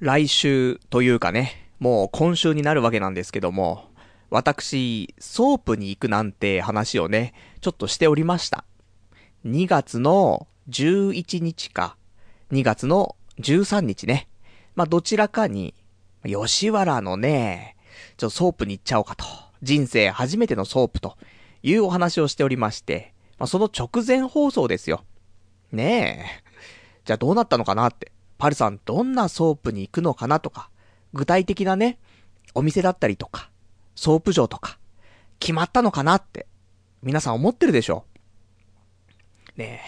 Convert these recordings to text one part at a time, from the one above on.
来週というかね、もう今週になるわけなんですけども、私、ソープに行くなんて話をね、ちょっとしておりました。2月の11日か、2月の13日ね。まあ、どちらかに、吉原のね、ちょっとソープに行っちゃおうかと。人生初めてのソープというお話をしておりまして、まあ、その直前放送ですよ。ねえ。じゃあどうなったのかなって。パルさんどんなソープに行くのかなとか、具体的なね、お店だったりとか、ソープ嬢とか、決まったのかなって、皆さん思ってるでしょ？ね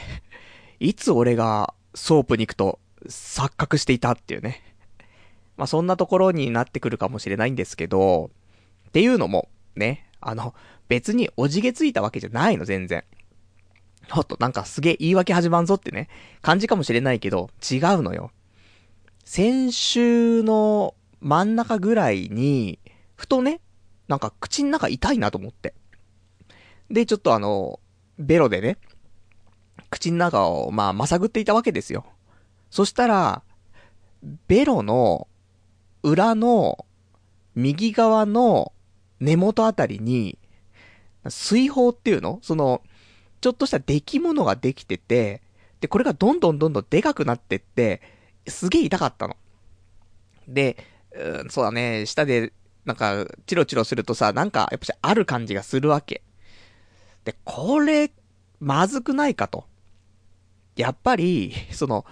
え、いつ俺がソープに行くと錯覚していたっていうね。まあ、そんなところになってくるかもしれないんですけど、っていうのも、ね、あの、別におじげついたわけじゃないの、全然。ほっと、なんかすげえ言い訳始まんぞってね、感じかもしれないけど、違うのよ。先週の真ん中ぐらいに、ふとね、なんか口の中痛いなと思って。で、ちょっとあの、ベロでね、口の中を、まあ、まさぐっていたわけですよ。そしたら、ベロの裏の右側の根元あたりに、水泡っていうの？その、ちょっとした出来物ができてて、で、これがどんどんどんどんでかくなってって、すげえ痛かったの。で、うん、そうだね、下で、なんか、チロチロするとさ、なんか、やっぱしある感じがするわけ。で、これ、まずくないかと。やっぱり、その、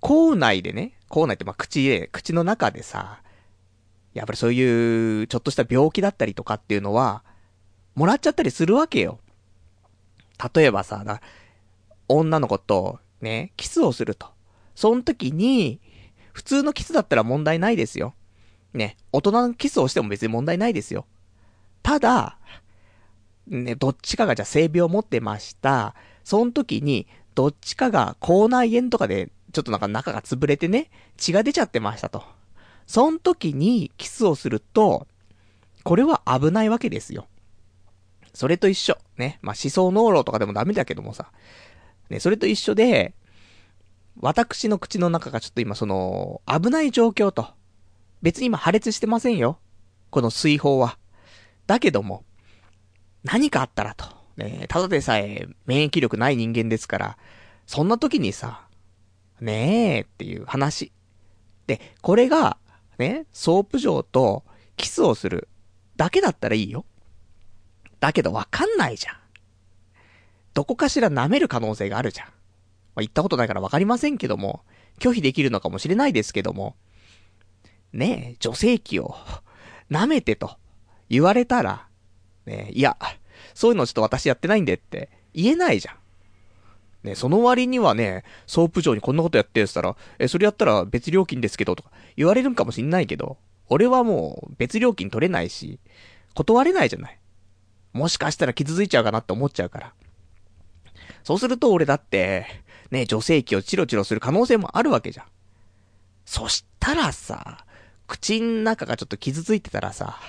口内でね、口内ってまあ口で、口の中でさ、やっぱりそういう、ちょっとした病気だったりとかっていうのは、もらっちゃったりするわけよ。例えばさ、女の子と、ね、キスをすると。その時に、普通のキスだったら問題ないですよ。ね、大人のキスをしても別に問題ないですよ。ただ、ね、どっちかがじゃあ性病を持ってました。その時に、どっちかが口内炎とかで、ちょっとなんか中が潰れてね、血が出ちゃってましたと。その時にキスをすると、これは危ないわけですよ。それと一緒。ね。まあ、思想脳炉とかでもダメだけどもさ。ね、それと一緒で、私の口の中がちょっと今その、危ない状況と。別に今破裂してませんよ。この水泡は。だけども、何かあったらと。ねただでさえ免疫力ない人間ですから、そんな時にさ、ねえっていう話。で、これが、ね、ソープ嬢とキスをするだけだったらいいよ。だけどわかんないじゃん。どこかしら舐める可能性があるじゃん。まあ、行ったことないからわかりませんけども、拒否できるのかもしれないですけども、ねえ、女性器を舐めてと言われたら、ねえ、いや、そういうのちょっと私やってないんでって言えないじゃん。ね、その割にはね、ソープ嬢にこんなことやってるって言ったら、え、それやったら別料金ですけどとか言われるんかもしんないけど、俺はもう別料金取れないし、断れないじゃない。もしかしたら傷ついちゃうかなって思っちゃうから。そうすると俺だって、ね、女性器をチロチロする可能性もあるわけじゃん。そしたらさ、口ん中がちょっと傷ついてたらさ、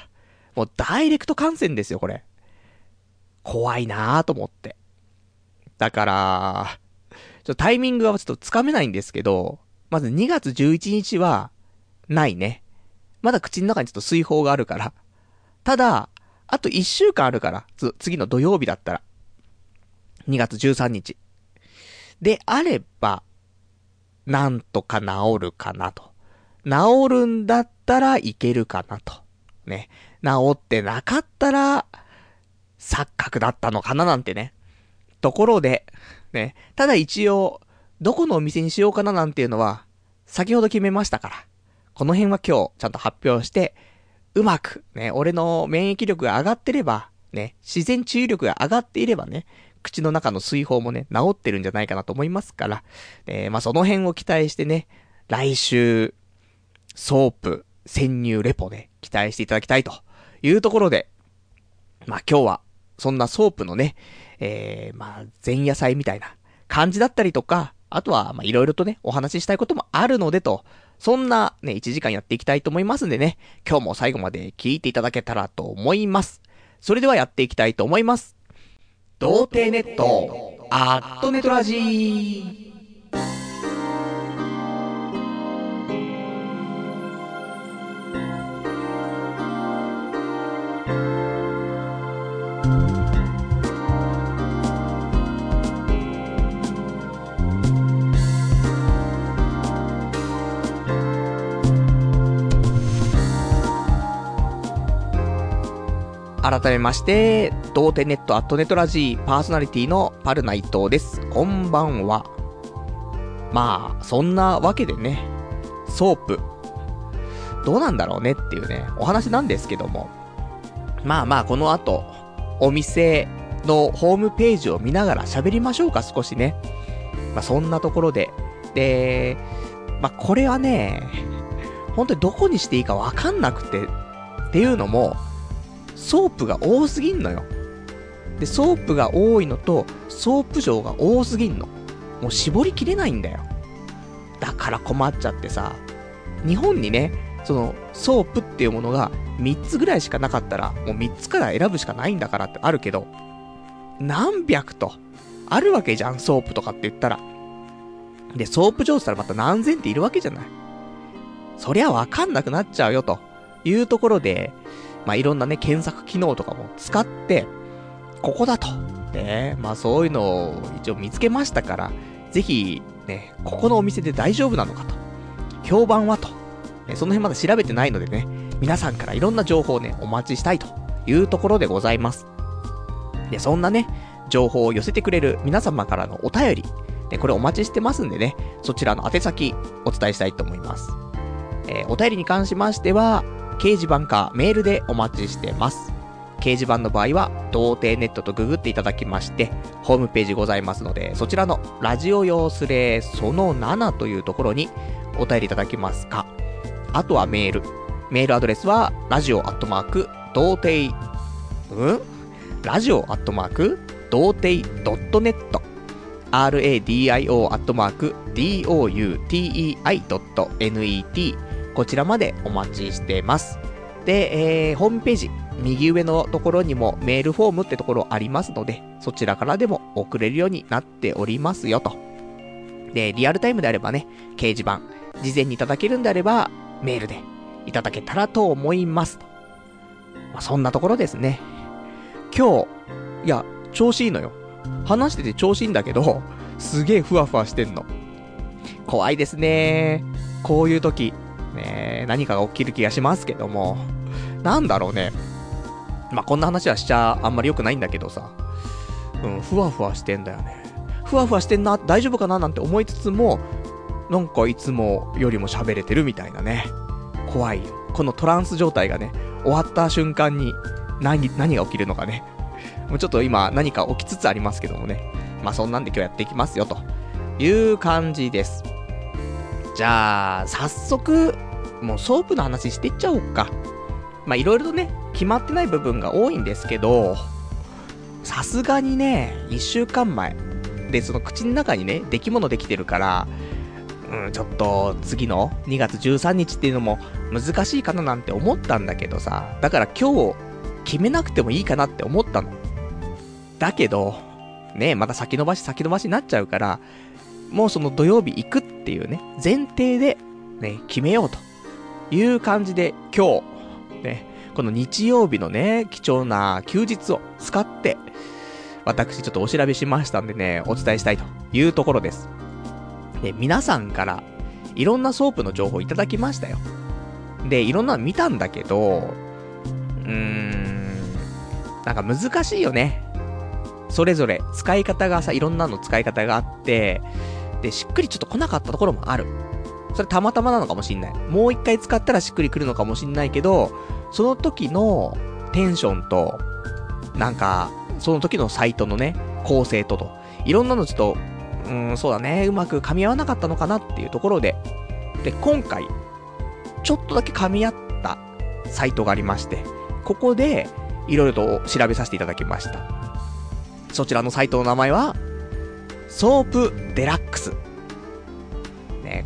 もうダイレクト感染ですよ、これ。怖いなぁと思って。だから、ちょっとタイミングはちょっとつかめないんですけど、まず2月11日は、ないね。まだ口の中にちょっと水泡があるから。ただ、あと1週間あるから、次の土曜日だったら。2月13日。であれば、なんとか治るかなと。治るんだったらいけるかなと。ね。治ってなかったら、錯覚だったのかななんてね。ところで、ね。ただ一応、どこのお店にしようかななんていうのは、先ほど決めましたから。この辺は今日、ちゃんと発表して、うまく、ね、俺の免疫力が上がってれば、ね、自然治癒力が上がっていればね、口の中の水疱もね、治ってるんじゃないかなと思いますから、えー、まあ、その辺を期待してね、来週、ソープ、潜入レポね、期待していただきたいというところで、まあ、今日は、そんなソープのね、えー、まあ、前夜祭みたいな感じだったりとか、あとは、ま、いろいろとね、お話ししたいこともあるのでと、そんなね、1時間やっていきたいと思いますんでね、今日も最後まで聞いていただけたらと思います。それではやっていきたいと思います。童貞ネット、アットネトラジー。改めまして、童貞ネットアットネットラジーパーソナリティのパルナイトです。こんばんは。まあ、そんなわけでね、ソープ、どうなんだろうねっていうね、お話なんですけども。まあまあ、この後、お店のホームページを見ながら喋りましょうか、少しね。まあ、そんなところで。で、まあ、これはね、本当にどこにしていいかわかんなくて、っていうのも、ソープが多すぎんのよ。で、ソープが多いのと、ソープ嬢が多すぎんの。もう絞りきれないんだよ。だから困っちゃってさ、日本にね、その、ソープっていうものが3つぐらいしかなかったら、もう3つから選ぶしかないんだからってあるけど、何百と、あるわけじゃん、ソープとかって言ったら。で、ソープ嬢ってったらまた何千っているわけじゃない。そりゃわかんなくなっちゃうよ、というところで、まあ、いろんなね、検索機能とかも使って、ここだと。ね、まあそういうのを一応見つけましたから、ぜひ、ね、ここのお店で大丈夫なのかと。評判はと。ね、その辺まだ調べてないのでね、皆さんからいろんな情報をね、お待ちしたいというところでございます。で、そんなね、情報を寄せてくれる皆様からのお便り、ね、これお待ちしてますんでね、そちらの宛先お伝えしたいと思います。えー、お便りに関しましては、掲示板かメールでお待ちしてます。掲示板の場合は、童貞ネットとググっていただきまして、ホームページございますので、そちらのラジオ用スレその7というところにお便りいただけますか。あとはメール。メールアドレスは、ラジオアットマーク、童貞、うん？ラジオアットマーク、童貞 .net。radio アットマーク、doutei.net。こちらまでお待ちしてます。で、えー、ホームページ、右上のところにもメールフォームってところありますので、そちらからでも送れるようになっておりますよと。で、リアルタイムであればね、掲示板、事前にいただけるんであれば、メールでいただけたらと思います。まあ、そんなところですね。今日、いや、調子いいのよ。話してて調子いいんだけど、すげえふわふわしてんの。怖いですねこういう時。ね、何かが起きる気がしますけども、なんだろうね。まあ、こんな話はしちゃあんまり良くないんだけどさ、うん、ふわふわしてんだよね。ふわふわしてんな、大丈夫かななんて思いつつも、なんかいつもよりも喋れてるみたいなね。怖いよ。このトランス状態がね、終わった瞬間に何、何が起きるのかね。もうちょっと今何か起きつつありますけどもね。まあそんなんで今日やっていきますよ、という感じです。じゃあ、早速、もうソープの話してっちゃおうか。まあ、いろいろとね、決まってない部分が多いんですけど、さすがにね、一週間前。で、その口の中にね、出来物できてるから、うん、ちょっと次の2月13日っていうのも難しいかななんて思ったんだけどさ、だから今日決めなくてもいいかなって思ったの。だけど、ね、また先延ばし先延ばしになっちゃうから、もうその土曜日行くっていうね、前提で、ね、決めようという感じで今日、ね、この日曜日のね、貴重な休日を使って、私ちょっとお調べしましたんでね、お伝えしたいというところです。で、皆さんからいろんなソープの情報いただきましたよ。で、いろんなの見たんだけど、うーん、なんか難しいよね。それぞれ使い方がさ、いろんなの使い方があって、で、しっくりちょっと来なかったところもある。それたまたまなのかもしんない。もう一回使ったらしっくりくるのかもしんないけど、その時のテンションと、なんか、その時のサイトのね、構成とと、いろんなのちょっと、うーん、そうだね、うまく噛み合わなかったのかなっていうところで、で、今回、ちょっとだけ噛み合ったサイトがありまして、ここで、いろいろと調べさせていただきました。そちらのサイトの名前は、ソープデラックス。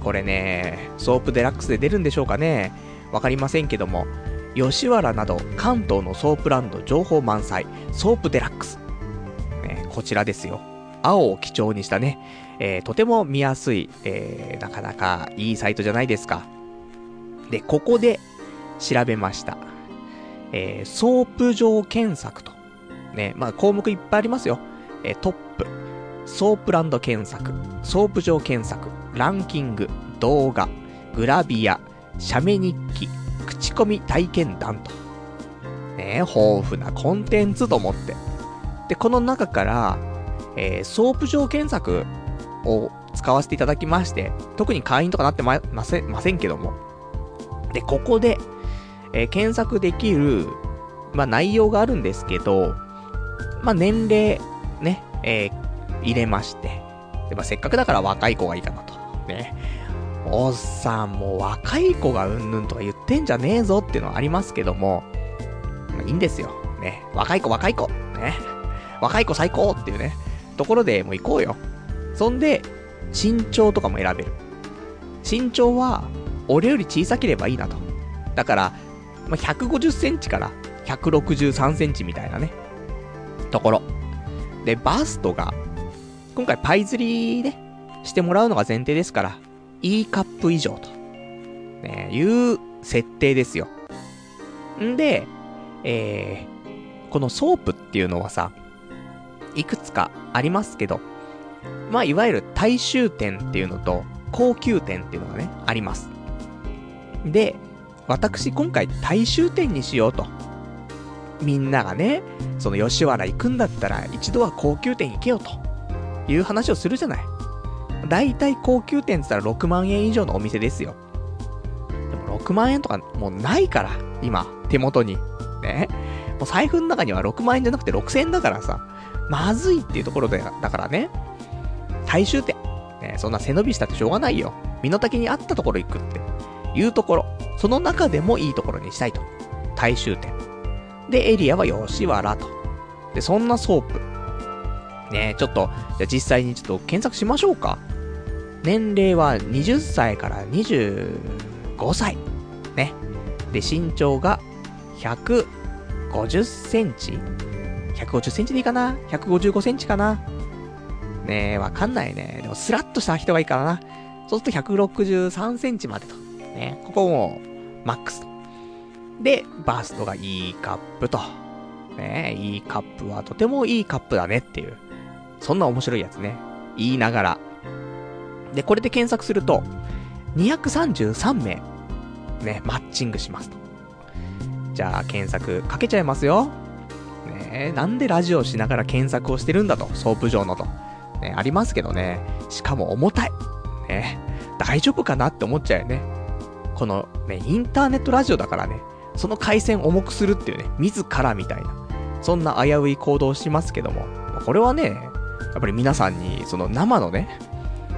これね、ソープデラックスで出るんでしょうかね。わかりませんけども、吉原など関東のソープランド情報満載、ソープデラックス。ね、こちらですよ。青を基調にしたね、えー、とても見やすい、えー、なかなかいいサイトじゃないですか。で、ここで調べました。えー、ソープ嬢検索と。ね、まあ項目いっぱいありますよ。え、トップ、ソープランド検索、ソープ嬢検索、ランキング、動画、グラビア、写メ日記、口コミ体験談と。ね、豊富なコンテンツと思って。で、この中から、えー、ソープ嬢検索を使わせていただきまして、特に会員とかなってま、ません、ませんけども。で、ここで、えー、検索できる、まあ、内容があるんですけど、まあ、年齢、ね、えー、入れまして。で、まあ、せっかくだから若い子がいいかなと。ね。おっさん、もう若い子がうんぬんとか言ってんじゃねえぞっていうのはありますけども、いいんですよ。ね。若い子、若い子。ね。若い子最高っていうね。ところでもう行こうよ。そんで、身長とかも選べる。身長は、俺より小さければいいなと。だから、まあ、150センチから163センチみたいなね。ところ。で、バストが、今回パイズリね、してもらうのが前提ですから、E カップ以上と、ね、いう設定ですよ。んで、えー、このソープっていうのはさ、いくつかありますけど、まあ、いわゆる大衆店っていうのと、高級店っていうのがね、あります。で、私今回大衆店にしようと。みんながね、その吉原行くんだったら一度は高級店行けよと。いう話をするじゃない。だいたい高級店って言ったら6万円以上のお店ですよ。でも6万円とかもうないから、今、手元に。ね。もう財布の中には6万円じゃなくて6000円だからさ、まずいっていうところで、だからね、大衆店。ね、そんな背伸びしたってしょうがないよ。身の丈に合ったところ行くっていうところ。その中でもいいところにしたいと。大衆店。で、エリアは吉原と。で、そんなソープ。ねちょっと、じゃあ実際にちょっと検索しましょうか。年齢は20歳から25歳。ね。で、身長が150センチ ?150 センチでいいかな ?155 センチかな？ねえ、わかんないね。でも、スラッとした人がいいからな。そうすると163センチまでと。ね、ここも、マックスと。で、バーストがいいカップと。ねいいカップはとてもいいカップだねっていう。そんな面白いやつね。言いながら。で、これで検索すると、233名、ね、マッチングしますと。じゃあ、検索かけちゃいますよ。ねなんでラジオしながら検索をしてるんだと、ソープ嬢のと。ね、ありますけどね。しかも重たい。ね、大丈夫かなって思っちゃうよね。このね、インターネットラジオだからね、その回線重くするっていうね、自らみたいな、そんな危うい行動をしますけども、これはね、やっぱり皆さんに、その生のね、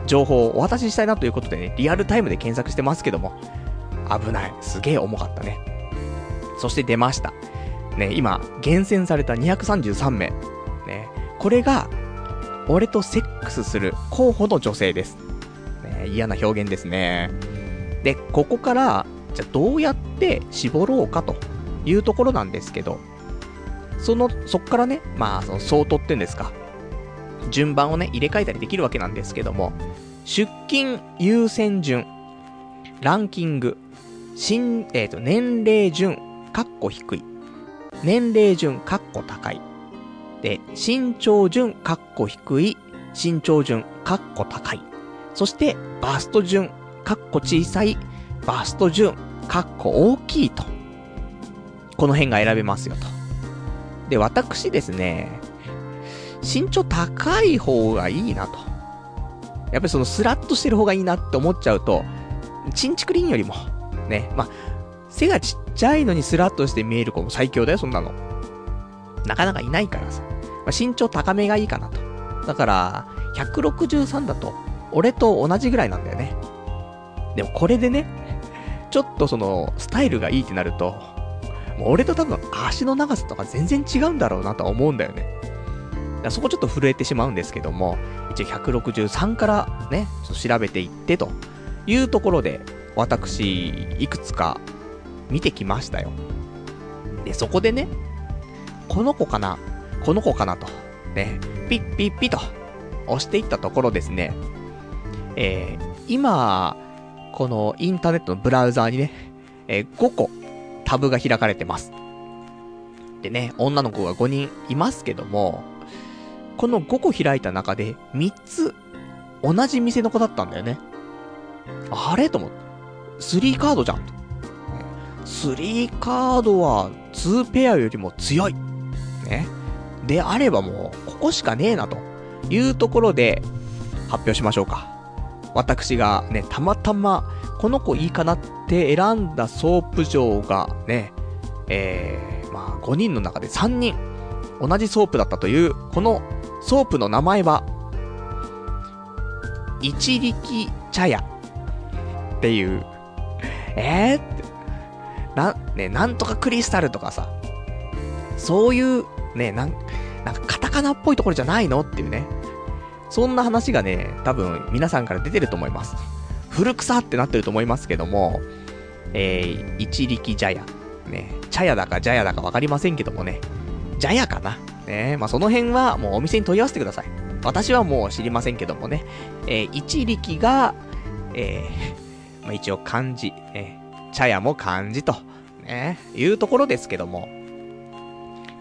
情報をお渡ししたいなということでね、リアルタイムで検索してますけども、危ない。すげえ重かったね。そして出ました。ね、今、厳選された233名。ね、これが、俺とセックスする候補の女性です。ね、嫌な表現ですね。で、ここから、じゃあどうやって絞ろうかというところなんですけど、その、そっからね、まあ、その相当ってんですか。順番をね、入れ替えたりできるわけなんですけども、出勤優先順、ランキング、新、えっ、ー、と、年齢順、カッコ低い。年齢順、カッコ高い。で、身長順、カッコ低い、身長順、カッコ高い。そして、バスト順、カッコ小さい、バスト順、カッコ大きいと。この辺が選べますよと。で、私ですね、身長高い方がいいなと。やっぱりそのスラッとしてる方がいいなって思っちゃうと、チンチクリンよりも、ね、まあ、背がちっちゃいのにスラッとして見える子も最強だよ、そんなの。なかなかいないからさ。まあ、身長高めがいいかなと。だから、163だと、俺と同じぐらいなんだよね。でもこれでね、ちょっとその、スタイルがいいってなると、もう俺と多分足の長さとか全然違うんだろうなとは思うんだよね。だそこちょっと震えてしまうんですけども、一応163からね、ちょっと調べていってというところで、私、いくつか見てきましたよ。で、そこでね、この子かなこの子かなと。ね、ピッピッピと押していったところですね、えー、今、このインターネットのブラウザーにね、えー、5個タブが開かれてます。でね、女の子が5人いますけども、この5個開いた中で3つ同じ店の子だったんだよね。あれ？と思って。3カードじゃんと。3カードは2ペアよりも強い。ね。であればもう、ここしかねえなというところで発表しましょうか。私がね、たまたまこの子いいかなって選んだソープ嬢がね、えー、まあ5人の中で3人同じソープだったという、このソープの名前は、一力茶屋っていう、えー？って、な、ね、なんとかクリスタルとかさ、そういう、ね、なん、なんかカタカナっぽいところじゃないのっていうね。そんな話がね、多分皆さんから出てると思います。古草ってなってると思いますけども、えー、一力茶屋。ね、茶屋だか茶屋だかわかりませんけどもね、茶屋かな。ねまあ、その辺はもうお店に問い合わせてください。私はもう知りませんけどもね、えー、一力が、えー、まあ、一応漢字、えー、茶屋も漢字と、ね、いうところですけども、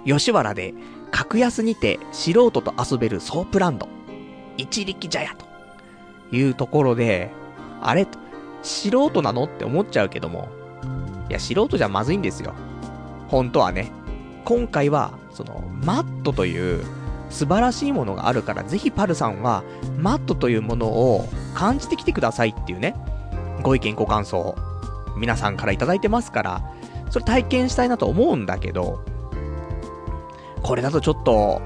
吉原で格安にて素人と遊べるソープランド、一力茶屋というところで、あれ素人なのって思っちゃうけども、いや、素人じゃまずいんですよ。本当はね。今回は、その、マットという素晴らしいものがあるから、ぜひパルさんは、マットというものを感じてきてくださいっていうね、ご意見ご感想、皆さんからいただいてますから、それ体験したいなと思うんだけど、これだとちょっと、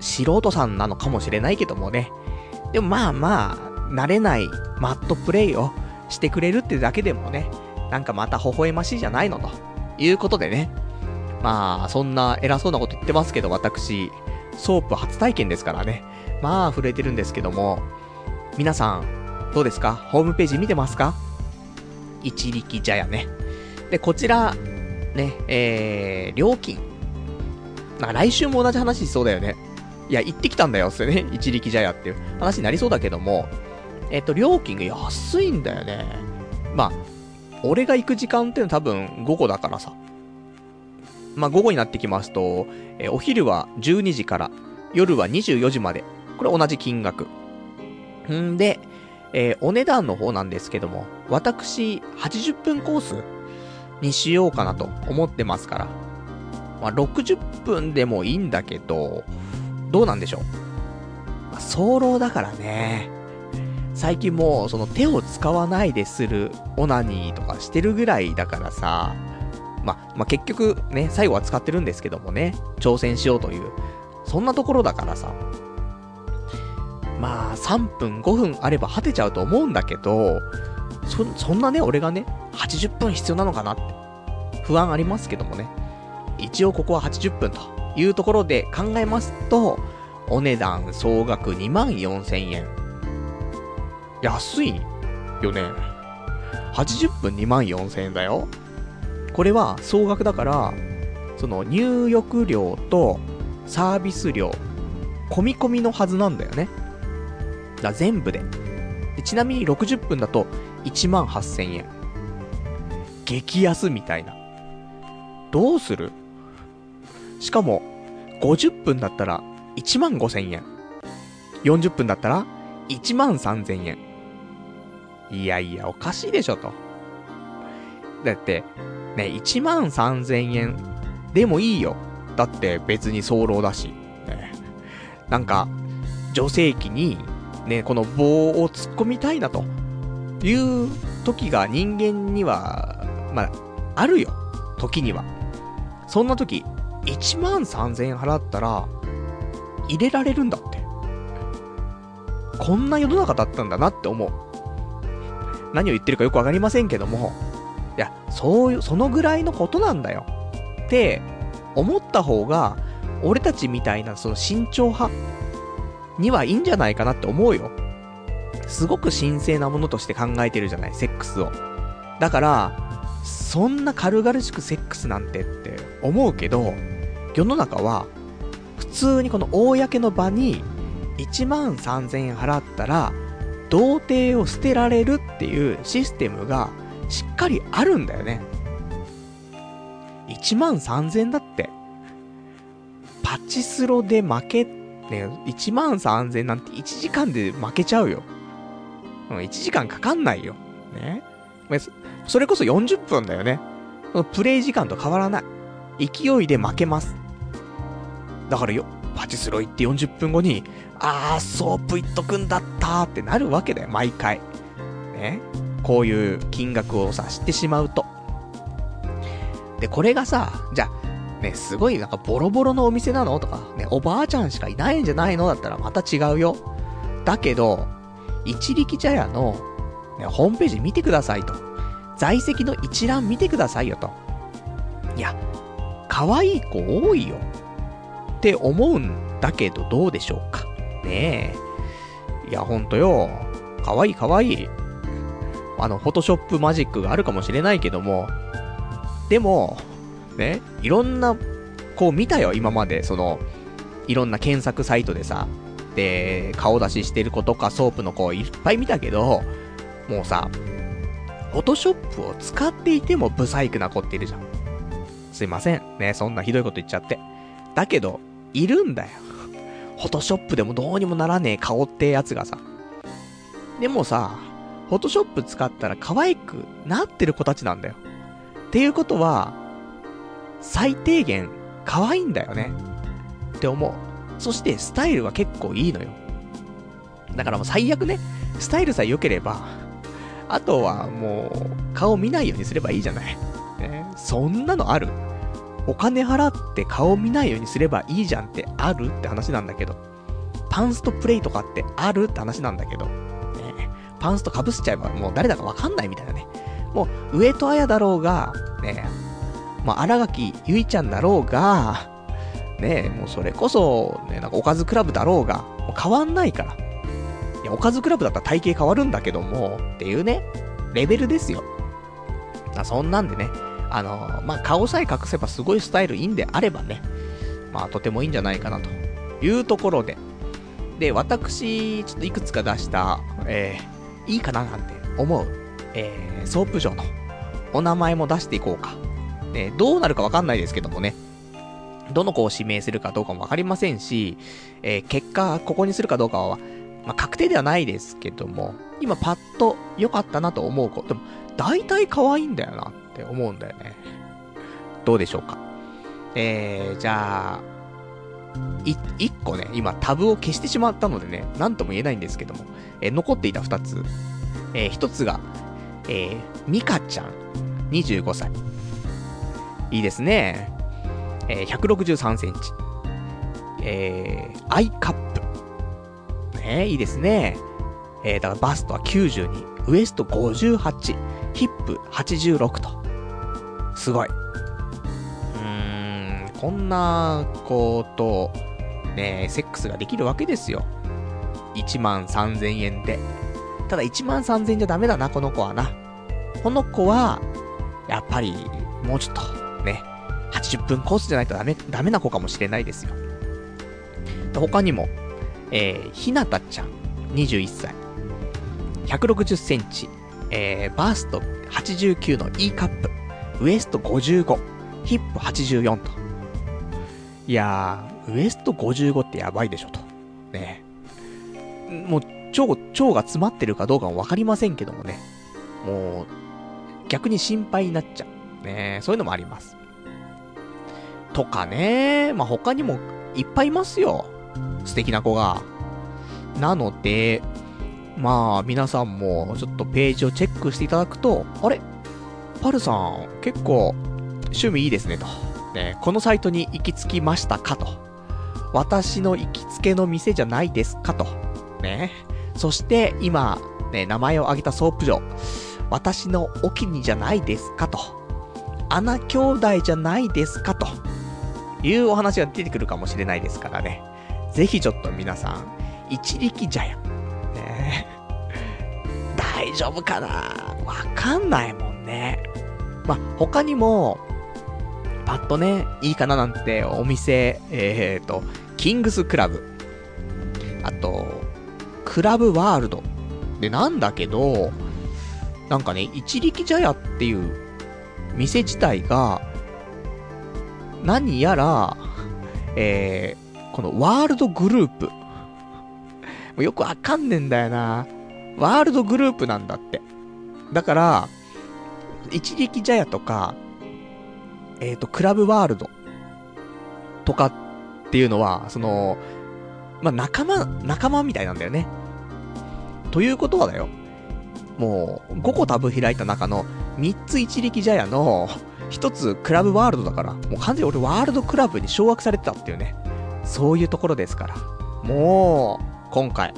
素人さんなのかもしれないけどもね。でもまあまあ、慣れないマットプレイをしてくれるってだけでもね、なんかまた微笑ましいじゃないのということでね。まあ、そんな偉そうなこと言ってますけど、私、ソープ初体験ですからね。まあ、震えてるんですけども、皆さん、どうですか？ホームページ見てますか？一力茶屋ね。で、こちら、ね、えー、料金。なんか来週も同じ話しそうだよね。いや、行ってきたんだよ、それね。一力茶屋っていう話になりそうだけども、えっ、と、料金が安いんだよね。まあ、俺が行く時間っていうのは多分午後だからさ。まあ、午後になってきますと、えお昼は12時から、夜は24時まで。これ同じ金額。んで、えー、お値段の方なんですけども、私、80分コースにしようかなと思ってますから。まあ、60分でもいいんだけど、どうなんでしょう？まあ、早漏だからね。最近もう、その手を使わないでするオナニーとかしてるぐらいだからさ、まあ、まあ、結局ね、最後は使ってるんですけどもね、挑戦しようという、そんなところだからさ、まあ、3分、5分あれば果てちゃうと思うんだけど、そ、そんなね、俺がね、80分必要なのかなって、不安ありますけどもね。一応ここは80分というところで考えますと、お値段総額2万4000円。安いよね。80分2万4000円だよ。これは総額だから、その入浴料とサービス料、込み込みのはずなんだよね。だ全部でで。ちなみに60分だと1万8000円。激安みたいな。どうする？しかも、50分だったら1万5000円。40分だったら1万3000円。いやいや、おかしいでしょと。だって、ね、1万3000円でもいいよ。だって別に早漏だし。ね、なんか、女性器に、ね、この棒を突っ込みたいなという時が人間には、まあ、あるよ。時には。そんな時、1万3000円払ったら、入れられるんだって。こんな世の中だったんだなって思う。何を言ってるかよくわかりませんけども、いや、そういう、そのぐらいのことなんだよ。って思った方が、俺たちみたいなその慎重派にはいいんじゃないかなって思うよ。すごく神聖なものとして考えてるじゃない、セックスを。だから、そんな軽々しくセックスなんてって思うけど、世の中は、普通にこの公の場に1万3000円払ったら、童貞を捨てられるっていうシステムがしっかりあるんだよね。1万3000だって。パチスロで負け、ね、1万3000なんて1時間で負けちゃうよ。1時間かかんないよ。ね。それこそ40分だよね。プレイ時間と変わらない。勢いで負けます。だからよ、パチスロ行って40分後に、あー、ソープ行っとくんだったーってなるわけだよ、毎回。ね。こういう金額をさ、知ってしまうと。で、これがさ、じゃあ、ね、すごいなんかボロボロのお店なの？とか、ね、おばあちゃんしかいないんじゃないの？だったらまた違うよ。だけど、一力茶屋の、ね、ホームページ見てくださいと。在籍の一覧見てくださいよと。いや、可愛い子多いよ。って思うんだけどどうでしょうか。ねえ。いや、ほんとよ。可愛い可愛い。あの、フォトショップマジックがあるかもしれないけども、でも、ね、いろんな、こう見たよ、今まで。その、いろんな検索サイトでさ、で、顔出ししてる子とかソープの子いっぱい見たけど、もうさ、フォトショップを使っていてもブサイクな子っているじゃん。すいません。ね、そんなひどいこと言っちゃって。だけど、いるんだよ。フォトショップでもどうにもならねえ顔ってやつがさ。でもさ、フォトショップ使ったら可愛くなってる子たちなんだよ。っていうことは、最低限可愛いんだよね。って思う。そしてスタイルは結構いいのよ。だからもう最悪ね、スタイルさえ良ければ、あとはもう顔見ないようにすればいいじゃない。ね、そんなのあるお金払って顔見ないようにすればいいじゃんってあるって話なんだけど。パンストプレイとかってあるって話なんだけど。パンスト被せちゃえばもう誰だかわかんないみたいなね。もう、上戸彩だろうが、ね、まあ、荒垣結衣ちゃんだろうが、ねもうそれこそ、ね、なんかおかずクラブだろうが、もう変わんないから。いや、おかずクラブだったら体型変わるんだけども、っていうね、レベルですよ。あそんなんでね、あの、まあ、顔さえ隠せばすごいスタイルいいんであればね、まあ、とてもいいんじゃないかなというところで、で、私、ちょっといくつか出した、えー、いいかななんて思う、えー、ソープ嬢のお名前も出していこうか。ね、どうなるかわかんないですけどもね、どの子を指名するかどうかもわかりませんし、えー、結果、ここにするかどうかは、まあ、確定ではないですけども、今パッと良かったなと思う子、でも、大体可愛いんだよなって思うんだよね。どうでしょうか？えー、じゃあ、い、一個ね、今タブを消してしまったのでね、なんとも言えないんですけども、えー残っていた二つ。えー一つが、えー、ミカちゃん、25歳。いいですね。えー、163センチ。えー、 Iカップ。ねいいですね。えー、だからバストは92、ウエスト58、ヒップ86と。すごい。こんな子と、ねセックスができるわけですよ。1万3000円で。ただ1万3000円じゃダメだな、この子はな。この子は、やっぱり、もうちょっと、ね、80分コースじゃないとダメ、ダメな子かもしれないですよ。他にも、えー、ひなたちゃん、21歳。160センチ、えー、バースト89の E カップ、ウエスト55、ヒップ84と。いやー、ウエスト55ってやばいでしょと。ねもう、腸、腸が詰まってるかどうかもわかりませんけどもね。もう、逆に心配になっちゃう。ねそういうのもあります。とかね、まあ、他にもいっぱいいますよ。素敵な子が。なので、まあ、皆さんもちょっとページをチェックしていただくと、あれ？パルさん、結構、趣味いいですね、と。このサイトに行き着きましたかと。私の行きつけの店じゃないですかと。ね。そして、今、ね、名前を挙げたソープ嬢。私のお気にじゃないですかと。穴兄弟じゃないですかと。いうお話が出てくるかもしれないですからね。ぜひちょっと皆さん、一力茶屋。ね大丈夫かな？わかんないもんね。まあ、他にも、パッとね、いいかななんてお店、えーと、キングスクラブ。あと、クラブワールド。で、なんだけど、なんかね、一力茶屋っていう店自体が、何やら、えー、このワールドグループ。もうよくわかんねえんだよな。ワールドグループなんだって。だから、一力茶屋とか、えっ、と、クラブワールドとかっていうのは、その、まあ、仲間、仲間みたいなんだよね。ということはだよ。もう、5個タブ開いた中の3つ一力茶屋の1つクラブワールドだから、もう完全に俺ワールドクラブに掌握されてたっていうね。そういうところですから。もう、今回、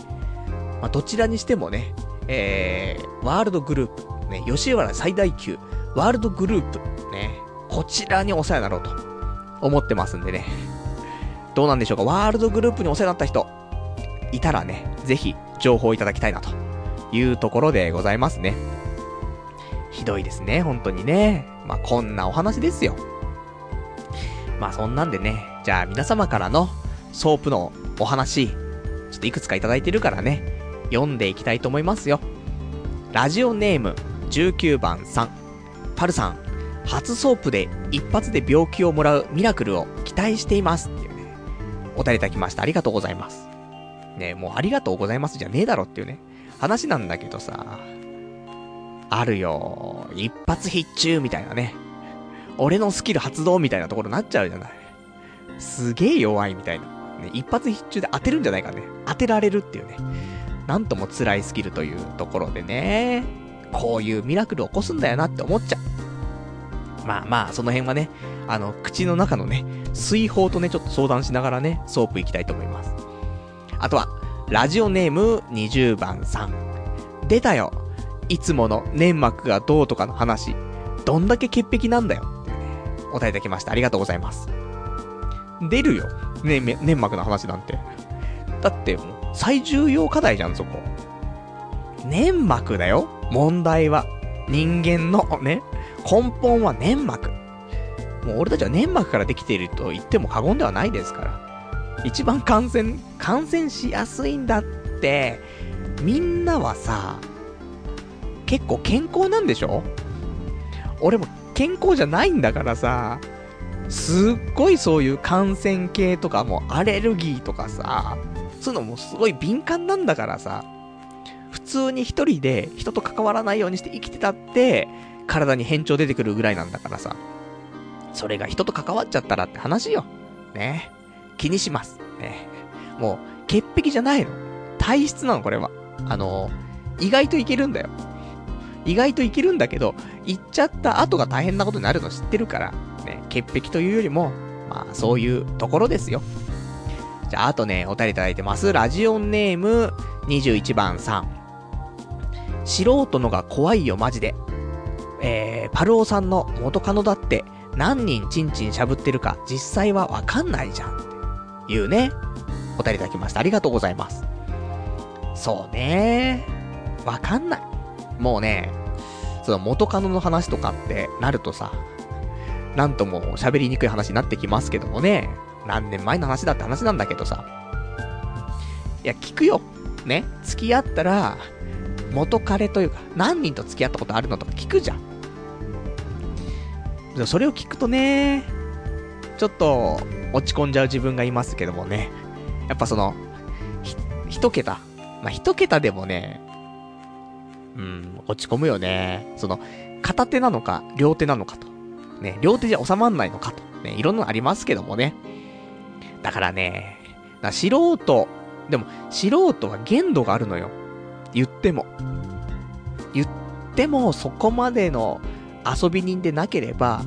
まあ、どちらにしてもね、えー、ワールドグループ、ね、吉原最大級、ワールドグループ、ね、こちらにお世話になろうと思ってますんでね。どうなんでしょうかワールドグループにお世話になった人、いたらね、ぜひ情報いただきたいなというところでございますね。ひどいですね、本当にね。まあ、こんなお話ですよ。まあ、そんなんでね、じゃあ皆様からのソープのお話、ちょっといくつかいただいてるからね、読んでいきたいと思いますよ。ラジオネーム19番さん。パルさん、初ソープで一発で病気をもらうミラクルを期待しています。っていうね、お便りいただきました。ありがとうございます。ねもうありがとうございますじゃねえだろっていうね、話なんだけどさ、あるよ。一発必中みたいなね。俺のスキル発動みたいなところになっちゃうじゃない。すげえ弱いみたいな。ね、一発必中で当てるんじゃないかね。当てられるっていうね。なんとも辛いスキルというところでね。こういうミラクルを起こすんだよなって思っちゃう。まあまあ、その辺はね、あの、口の中のね、水泡とね、ちょっと相談しながらね、ソープ行きたいと思います。あとは、ラジオネーム20番さん。出たよ。いつもの粘膜がどうとかの話。どんだけ潔癖なんだよ。お答えいただきました。ありがとうございます。出るよ。ね、粘膜の話なんて。だって、もう、最重要課題じゃん、そこ。粘膜だよ。問題は。人間のね、根本は粘膜。もう俺たちは粘膜からできていると言っても過言ではないですから。一番感染、感染しやすいんだって、みんなはさ、結構健康なんでしょ？俺も健康じゃないんだからさ、すっごいそういう感染系とかもアレルギーとかさ、そういうのもすごい敏感なんだからさ、普通に一人で人と関わらないようにして生きてたって、体に変調出てくるぐらいなんだからさ。それが人と関わっちゃったらって話よ。ね。気にします。ね。もう、潔癖じゃないの。体質なの、これは。あの、意外といけるんだよ。意外といけるんだけど、行っちゃった後が大変なことになるの知ってるから、ね、潔癖というよりも、まあ、そういうところですよ。じゃあ、あとね、お便りいただいてます。ラジオネーム21番さん。素人のが怖いよ、マジで。えー、パルオさんの元カノだって、何人チンチンしゃぶってるか、実際はわかんないじゃん。っていうね、お便りいただきました。ありがとうございます。そうねわかんない。もうね、その元カノの話とかってなるとさ、なんとも喋りにくい話になってきますけどもね、何年前の話だって話なんだけどさ、いや、聞くよ。ね、付き合ったら、元彼というか、何人と付き合ったことあるのとか聞くじゃん。でもそれを聞くとね、ちょっと落ち込んじゃう自分がいますけどもね。やっぱその、ひ、一桁。まあ、一桁でもね、うん、落ち込むよね。その、片手なのか、両手なのかと。ね、両手じゃ収まんないのかと。ね、いろんなのありますけどもね。だからね、素人、でも、素人は限度があるのよ。言っても。言っても、そこまでの遊び人でなければ、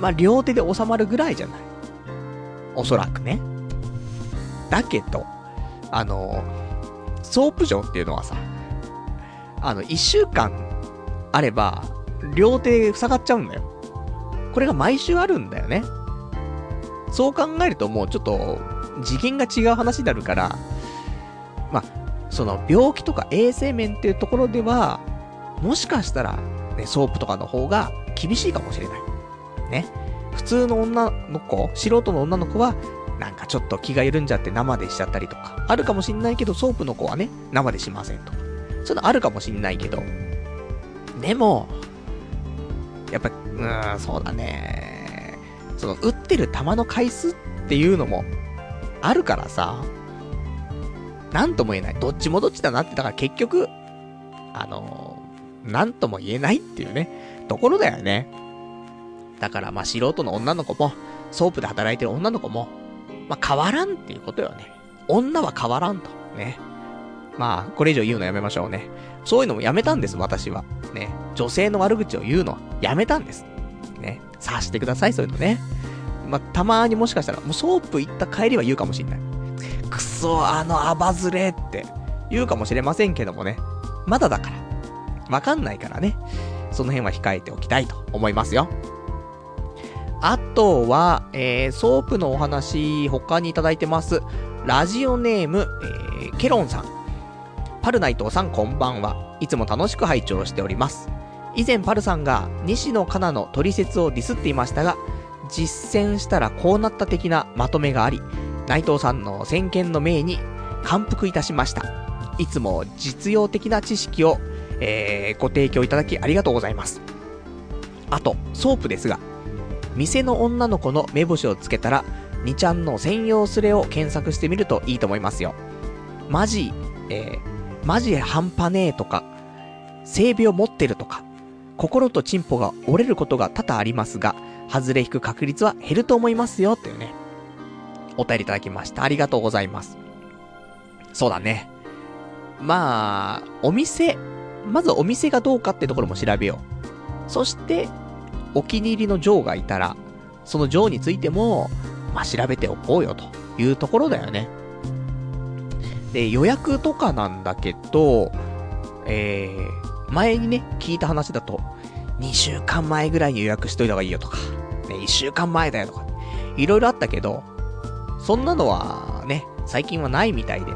まあ、両手で収まるぐらいじゃない。おそらくね。だけど、あの、ソープ嬢っていうのはさ、あの、一週間あれば、両手塞がっちゃうんだよ。これが毎週あるんだよね。そう考えるともうちょっと、次元が違う話になるから、まあ、その病気とか衛生面っていうところでは、もしかしたら、ね、ソープとかの方が厳しいかもしれない。ね。普通の女の子、素人の女の子は、なんかちょっと気が緩んじゃって生でしちゃったりとか、あるかもしんないけど、ソープの子はね、生でしませんとか。そういうのあるかもしんないけど、でも、やっぱ、うーん、そうだね。その、打ってる球の回数っていうのも、あるからさ、なんとも言えない。どっちもどっちだなって、だから結局、あのー、なんとも言えないっていうね、ところだよね。だからまあ素人の女の子も、ソープで働いてる女の子も、まあ変わらんっていうことよね。女は変わらんと。ね。まあ、これ以上言うのやめましょうね。そういうのもやめたんです、私は。ね。女性の悪口を言うのはやめたんです。ね。察してください、そういうのね。まあ、たまにもしかしたら、もうソープ行った帰りは言うかもしんない。くそ、あのアバズレって言うかもしれませんけどもね。まだだから。わかんないからね。その辺は控えておきたいと思いますよ。あとは、えー、ソープのお話、他にいただいてます。ラジオネーム、えー、ケロンさん。パルナイトさんこんばんは。いつも楽しく拝聴しております。以前パルさんが西野カナの取説をディスっていましたが、実践したらこうなった的なまとめがあり、ナイトさんの先見の明に感服いたしました。いつも実用的な知識を、えー、ご提供いただきありがとうございます。あと、ソープですが、店の女の子の目星をつけたら、2ちゃんの専用スレを検索してみるといいと思いますよ。マジ、えー、マジ半端ねえとか、性病持ってるとか、心とチンポが折れることが多々ありますが、外れ引く確率は減ると思いますよ、というね。お便りいただきました。ありがとうございます。そうだね。まあ、お店、まずお店がどうかってところも調べよう。そして、お気に入りのジョーがいたら、そのジョーについても、まあ、調べておこうよというところだよね。で、予約とかなんだけど、えー、前にね、聞いた話だと、2週間前ぐらいに予約しといた方がいいよとか、ね、1週間前だよとか、いろいろあったけど、そんなのはね、最近はないみたいで、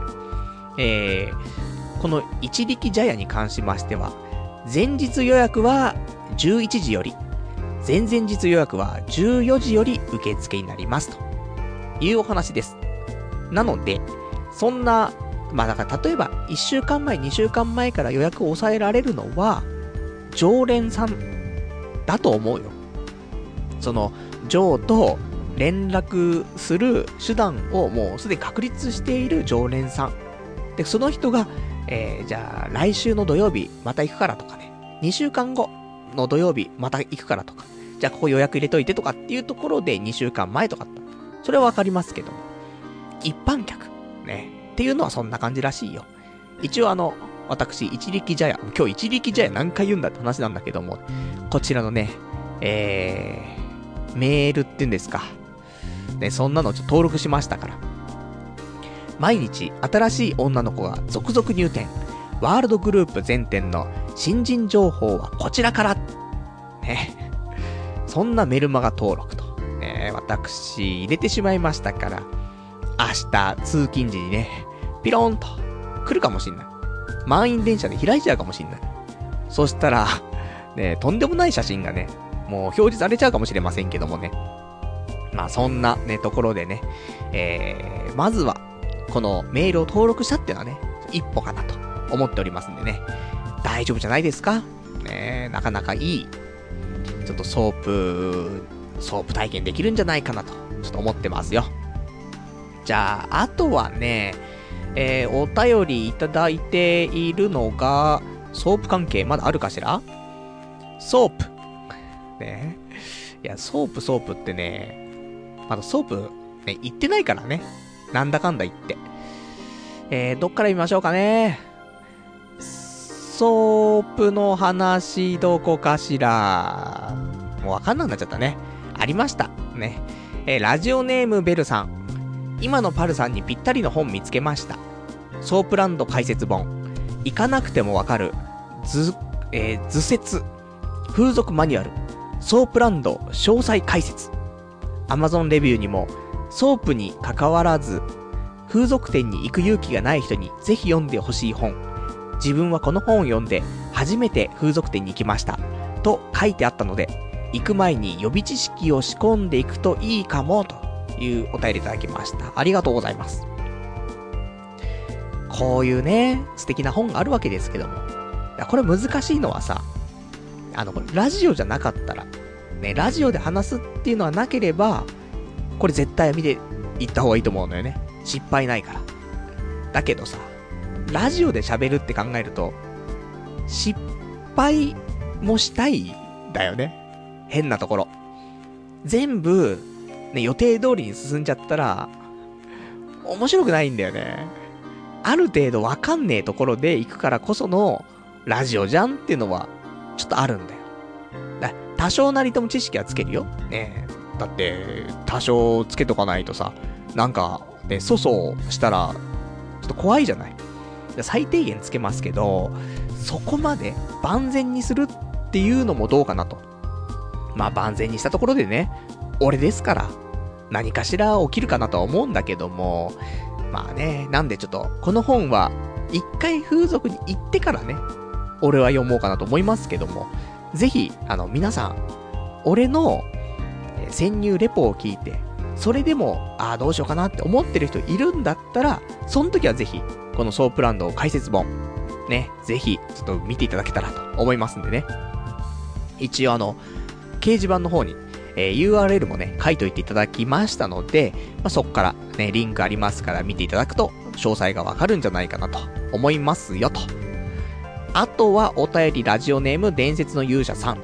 えー、この一力茶屋に関しましては、前日予約は11時より、前々日予約は14時より受付になりますというお話です。なので、そんな、まあだから例えば1週間前、2週間前から予約を抑えられるのは、常連さんだと思うよ。その、ジョーと連絡する手段をもうすでに確立している常連さん。で、その人が、えー、じゃあ来週の土曜日また行くからとかね、2週間後の土曜日また行くからとか、じゃあここ予約入れといてとかっていうところで2週間前とかそれはわかりますけども、一般客、ね、っていうのはそんな感じらしいよ。一応あの、私、一力茶屋、今日一力茶屋何回言うんだって話なんだけども、こちらのね、えー、メールって言うんですか。ね、そんなのちょっと登録しましたから。毎日新しい女の子が続々入店。ワールドグループ全店の新人情報はこちらから。ね。そんなメルマガ登録と。ね、私、入れてしまいましたから、明日、通勤時にね、ピローンと、来るかもしんない。満員電車で開いちゃうかもしんない。そしたら、ね、とんでもない写真がね、もう表示されちゃうかもしれませんけどもね。まあそんなね、ところでね、えー、まずは、このメールを登録したっていうのはね、一歩かなと思っておりますんでね、大丈夫じゃないですか？ねなかなかいい、ちょっとソープ、ソープ体験できるんじゃないかなと、ちょっと思ってますよ。じゃあ、あとはね、えー、お便りいただいているのが、ソープ関係まだあるかしら？ソープ。ね。いや、ソープソープってね、まだソープ、ね、言ってないからね。なんだかんだ言って。えー、どっから見ましょうかね。ソープの話、どこかしら。もうわかんなくなっちゃったね。ありました。ね。えー、ラジオネームベルさん。今のパルさんにぴったりの本見つけました。ソープランド解説本。行かなくてもわかる。図、えー、図説。風俗マニュアル。ソープランド詳細解説。Amazon レビューにも、ソープに関わらず、風俗店に行く勇気がない人にぜひ読んでほしい本。自分はこの本を読んで初めて風俗店に行きました。と書いてあったので、行く前に予備知識を仕込んでいくといいかも、というお便りいただきました。ありがとうございます。こういうね、素敵な本があるわけですけども。これ難しいのはさ、あの、ラジオじゃなかったら、ね、ラジオで話すっていうのはなければ、これ絶対見ていった方がいいと思うのよね。失敗ないから。だけどさ、ラジオで喋るって考えると、失敗もしたいだよね。変なところ。全部、ね、予定通りに進んじゃったら、面白くないんだよね。ある程度わかんねえところで行くからこその、ラジオじゃんっていうのは、ちょっとあるんだよ。だ多少なりとも知識はつけるよ。ねだって、多少つけとかないとさ、なんか、ね、粗相したら、ちょっと怖いじゃない？最低限つけますけど、そこまで万全にするっていうのもどうかなと。まあ万全にしたところでね、俺ですから、何かしら起きるかなとは思うんだけども、まあね、なんでちょっと、この本は、一回風俗に行ってからね、俺は読もうかなと思いますけども、ぜひ、あの、皆さん、俺の、え潜入レポを聞いて、それでも、ああ、どうしようかなって思ってる人いるんだったら、その時はぜひ、このソープランド解説本、ね、ぜひ、ちょっと見ていただけたらと思いますんでね。一応あの、掲示板の方に、えー、URL もね、書いといていただきましたので、まあ、そっからね、リンクありますから見ていただくと、詳細がわかるんじゃないかなと思いますよと。あとはお便りラジオネーム伝説の勇者さん。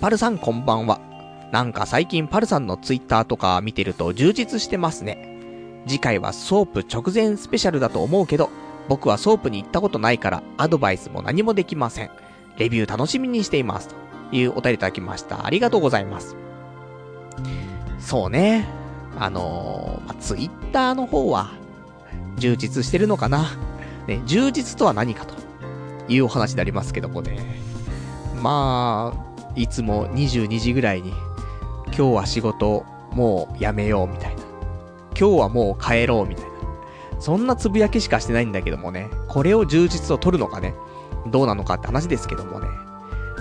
パルさんこんばんは。なんか最近パルさんのツイッターとか見てると充実してますね。次回はソープ直前スペシャルだと思うけど、僕はソープに行ったことないからアドバイスも何もできません。レビュー楽しみにしています。というお便りいただきました。ありがとうございます。そうね。あのー、まあ、ツイッターの方は、充実してるのかな。ね、充実とは何かというお話でありますけどもね。まあ、いつも22時ぐらいに、今日は仕事、もうやめようみたいな。今日はもう帰ろうみたいな。そんなつぶやきしかしてないんだけどもね。これを充実と取るのかね。どうなのかって話ですけどもね。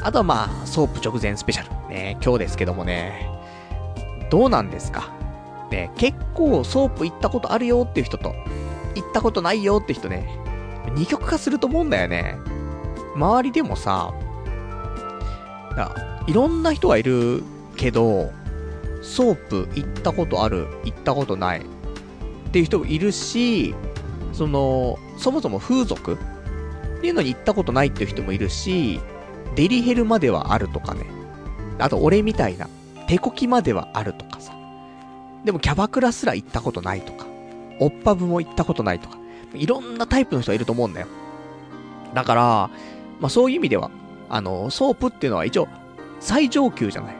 あとはまあ、ソープ直前スペシャル。ね、今日ですけどもね。どうなんですか？ね、結構ソープ行ったことあるよっていう人と、行ったことないよって人ね、二極化すると思うんだよね。周りでもさ、いろんな人がいるけど、ソープ行ったことある、行ったことないっていう人もいるし、その、そもそも風俗？っていうのに行ったことないっていう人もいるし、デリヘルまではあるとかね。あと、俺みたいな、手こきまではあるとかさ。でも、キャバクラすら行ったことないとか。オッパブも行ったことないとか。いろんなタイプの人がいると思うんだよ。だから、まあそういう意味では、あの、ソープっていうのは一応、最上級じゃない？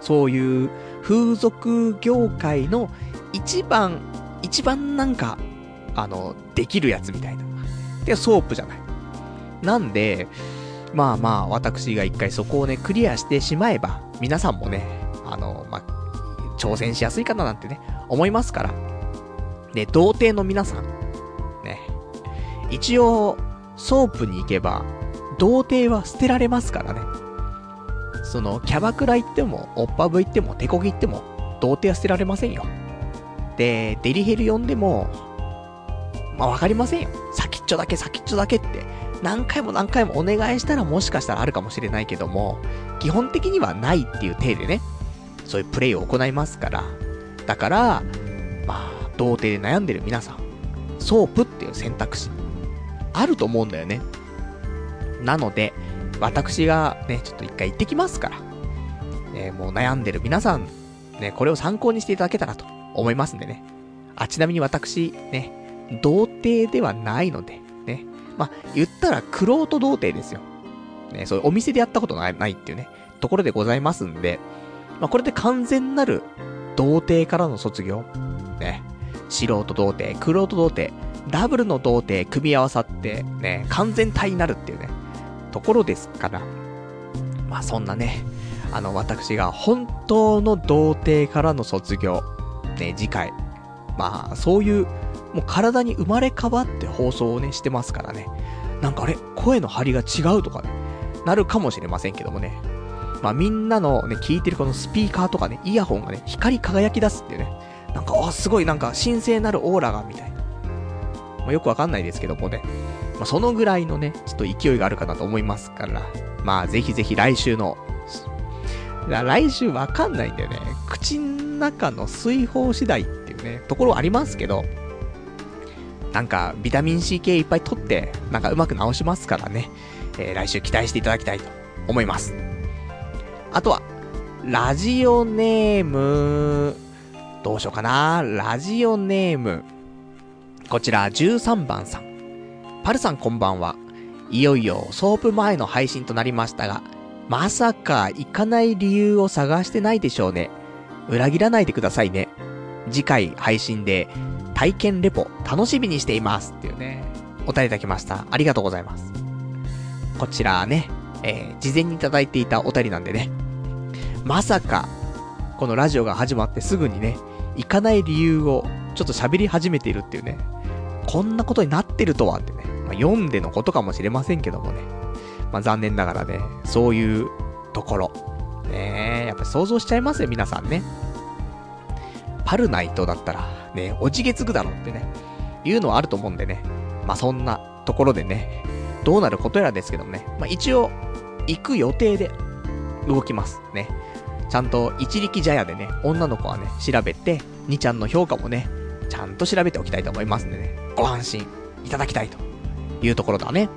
そういう風俗業界の一番、一番なんか、あの、できるやつみたいな。で、ソープじゃない。なんで、まあまあ、私が一回そこをね、クリアしてしまえば、皆さんもね、あの、まあ、挑戦しやすいかななんてね、思いますから。で、童貞の皆さん、ね、一応、ソープに行けば、童貞は捨てられますからね。その、キャバクラ行っても、オッパブ行っても、手こき行っても、童貞は捨てられませんよ。で、デリヘル呼んでも、まあわかりませんよ。先っちょだけ先っちょだけって、何回も何回もお願いしたらもしかしたらあるかもしれないけども、基本的にはないっていう体でね、そういうプレイを行いますから。だから、まあ、童貞で悩んでる皆さん、ソープっていう選択肢、あると思うんだよね。なので、私がね、ちょっと一回行ってきますから、ね、もう悩んでる皆さん、ね、これを参考にしていただけたらと思いますんでね。あ、ちなみに私、ね、童貞ではないので、ね。まあ、言ったら、クロート童貞ですよ。ね、そういうお店でやったことないないっていうね、ところでございますんで、まあ、これで完全なる童貞からの卒業。ね。素人童貞、クロート童貞、ダブルの童貞組み合わさって、ね、完全体になるっていうね、ところですから。まあそんなね、あの、私が本当の童貞からの卒業、ね、次回。まあ、そういう、もう体に生まれ変わって放送をね、してますからね。なんかあれ、声の張りが違うとかね、なるかもしれませんけどもね。まあみんなのね、聞いてるこのスピーカーとかね、イヤホンがね、光り輝き出すっていうね。なんか、あ、すごいなんか神聖なるオーラが、みたいな。まあよくわかんないですけどもね。まあそのぐらいのね、ちょっと勢いがあるかなと思いますから。まあぜひぜひ来週の、来週わかんないんだよね。口の中の水泡次第っていうね、ところありますけど、なんか、ビタミン C 系いっぱい取って、なんかうまく治しますからね。えー、来週期待していただきたいと思います。あとは、ラジオネーム、どうしようかな。ラジオネーム。こちら13番さん。パルさんこんばんは。いよいよソープ前の配信となりましたが、まさか行かない理由を探してないでしょうね。裏切らないでくださいね。次回配信で体験レポ楽しみにしていますっていうね、お便りいただきました。ありがとうございます。こちらね、えー、事前にいただいていたお便りなんでね、まさか、このラジオが始まってすぐにね、行かない理由をちょっと喋り始めているっていうね、こんなことになってるとはってね、まあ、読んでのことかもしれませんけどもね、まあ残念ながらね、そういうところ、ねやっぱ想像しちゃいますよ、皆さんね。パルナイトだったら、ね、おじげつぐだろってね、いうのはあると思うんでね。まあ、そんなところでね、どうなることやらですけどもね、まあ、一応、行く予定で動きますね。ちゃんと一力茶屋でね、女の子はね、調べて、2ちゃんの評価もね、ちゃんと調べておきたいと思いますんでね、ご安心いただきたいというところだね。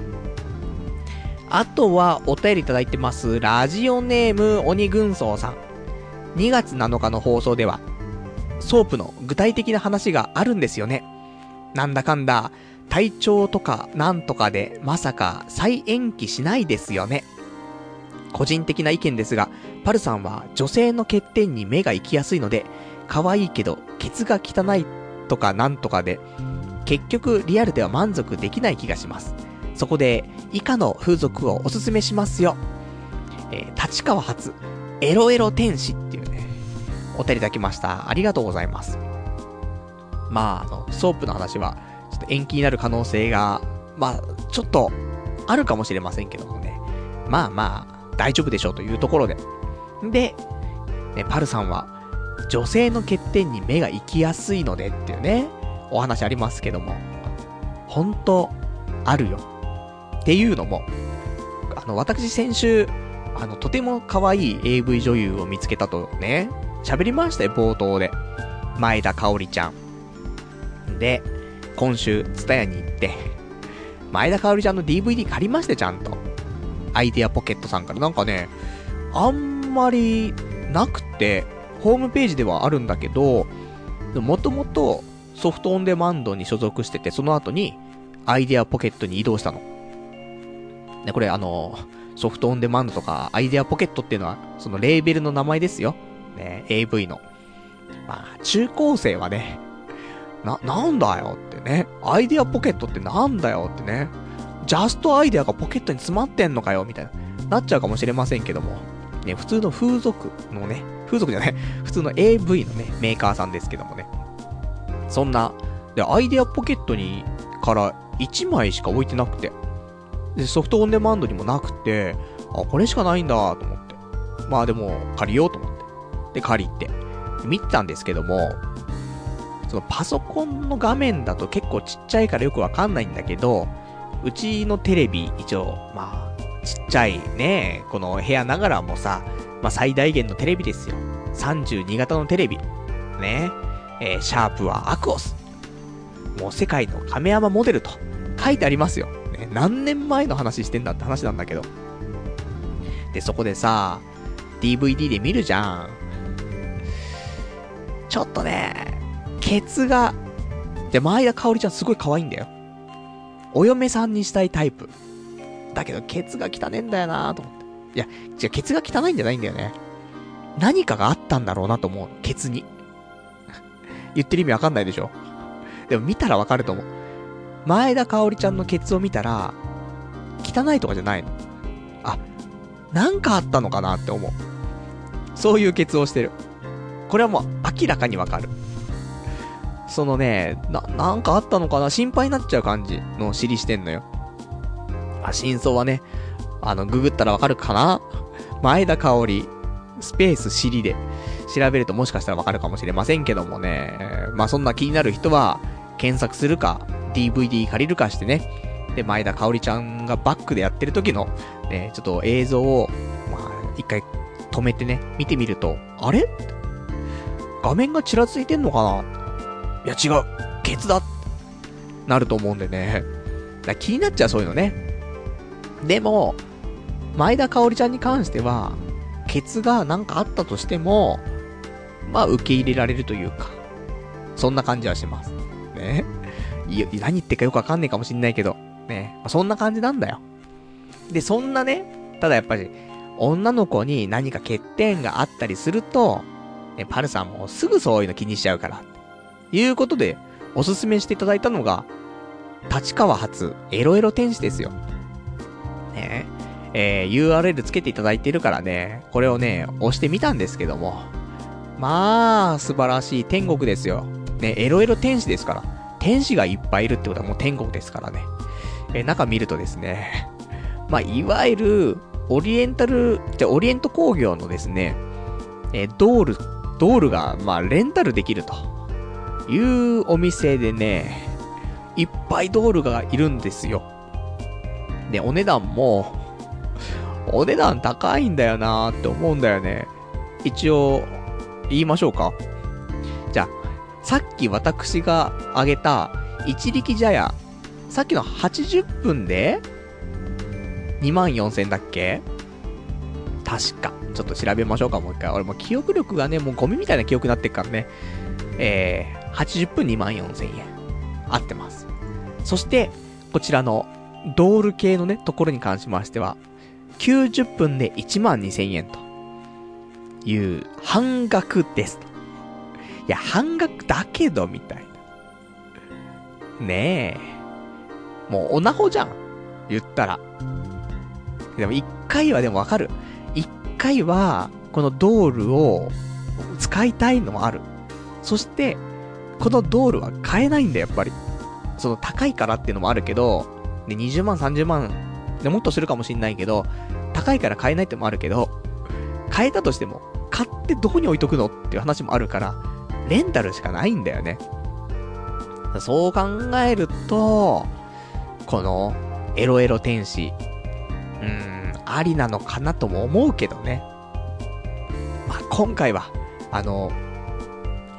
あとは、お便りいただいてます、ラジオネーム、鬼軍曹さん。2月7日の放送では、ソープの具体的な話があるんですよね。なんだかんだ、体調とかなんとかでまさか再延期しないですよね。個人的な意見ですが、パルさんは女性の欠点に目が行きやすいので、可愛いけど、ケツが汚いとかなんとかで、結局リアルでは満足できない気がします。そこで、以下の風俗をおすすめしますよ。えー、立川発、エロエロ天使っていうね、お便りいただきました。ありがとうございます。まあ、あの、ソープの話は、ちょっと延期になる可能性が、まあ、ちょっと、あるかもしれませんけどもね。まあまあ、大丈夫でしょうというところで。で、ね、パルさんは、女性の欠点に目が行きやすいのでっていうね、お話ありますけども、本当あるよ。っていうのも、あの、私先週、あの、とても可愛い AV 女優を見つけたとね、喋りましたよ、冒頭で。前田香織ちゃん。で、今週、ツタヤに行って、前田香織ちゃんの DVD 借りまして、ちゃんと。アイデアポケットさんから。なんかね、あんまりなくて、ホームページではあるんだけど、もともとソフトオンデマンドに所属してて、その後にアイデアポケットに移動したの。で、これあの、ソフトオンデマンドとかアイデアポケットっていうのは、そのレーベルの名前ですよ。ね、AV の。まあ、中高生はね、な、なんだよってね。アイデアポケットってなんだよってね。ジャストアイデアがポケットに詰まってんのかよみたいな。なっちゃうかもしれませんけども。ね、普通の風俗のね、風俗じゃない、普通の AV のね、メーカーさんですけどもね。そんな、で、アイデアポケットに、から1枚しか置いてなくて。で、ソフトオンデマンドにもなくて、あ、これしかないんだと思って。まあでも、借りようと思って。で、借りて。見てたんですけども、そのパソコンの画面だと結構ちっちゃいからよくわかんないんだけど、うちのテレビ、一応、まあ、ちっちゃいね、この部屋ながらもさ、まあ最大限のテレビですよ。32型のテレビ。ね。えー、シャープはアクオス。もう世界の亀山モデルと書いてありますよ。ね、何年前の話してんだって話なんだけど。で、そこでさ、DVD で見るじゃん。ちょっとね、ケツが、で、前田香織ちゃんすごい可愛いんだよ。お嫁さんにしたいタイプ。だけど、ケツが汚ねえんだよなと思って。いや、違う、ケツが汚いんじゃないんだよね。何かがあったんだろうなと思う。ケツに。言ってる意味わかんないでしょ？でも見たらわかると思う。前田香織ちゃんのケツを見たら、汚いとかじゃないの？あ、なんかあったのかなって思う。そういうケツをしてる。これはもう明らかにわかる。そのね、な、なんかあったのかな？心配になっちゃう感じの尻してんのよ。あ、真相はね、あの、ググったらわかるかな？前田香織、スペース尻で調べるともしかしたらわかるかもしれませんけどもね。まあそんな気になる人は、検索するか、DVD 借りるかしてね。で、前田香織ちゃんがバックでやってる時の、ね、ちょっと映像を、まあ、一回止めてね、見てみると、あれ？画面がちらついてんのかな？いや違うケツだなると思うんでね。だ気になっちゃうそういうのね。でも、前田香織ちゃんに関しては、ケツがなんかあったとしても、まあ受け入れられるというか、そんな感じはします。ね。い何言ってかよくわかんないかもしんないけど、ね。まそんな感じなんだよ。で、そんなね、ただやっぱり、女の子に何か欠点があったりすると、ね、パルさんもすぐそういうの気にしちゃうから。いうことで、おすすめしていただいたのが、立川発エロエロ天使ですよ。ねえー、URL つけていただいてるからね、これをね、押してみたんですけども。まあ、素晴らしい天国ですよ。ね、エロエロ天使ですから。天使がいっぱいいるってことはもう天国ですからね。え、中見るとですね、まあ、いわゆる、オリエンタル、じゃオリエント工業のですね、え、ドール、ドールが、まあ、レンタルできるというお店でね、いっぱいドールがいるんですよ。で、お値段も、お値段高いんだよなーって思うんだよね。一応、言いましょうか。じゃあ、さっき私が挙げた一力茶屋、さっきの80分で2万4000だっけ？確か。ちょっと調べましょうか、もう一回。俺も記憶力がね、もうゴミみたいな記憶になってっからね。えー、80分2万4000円。合ってます。そして、こちらのドール系のね、ところに関しましては、90分で1万2000円という半額です。いや、半額だけど、みたいな。ねえ。もう、おなほじゃん。言ったら。でも、一回はでもわかる。一回は、このドールを使いたいのもある。そして、このドールは買えないんだ、やっぱり。その高いからっていうのもあるけど、で、20万、30万、でもっとするかもしんないけど、高いから買えないってもあるけど、買えたとしても、買ってどこに置いとくのっていう話もあるから、レンタルしかないんだよね。そう考えると、この、エロエロ天使、うーん、ありなのかなとも思うけどね。まあ、今回は、あの、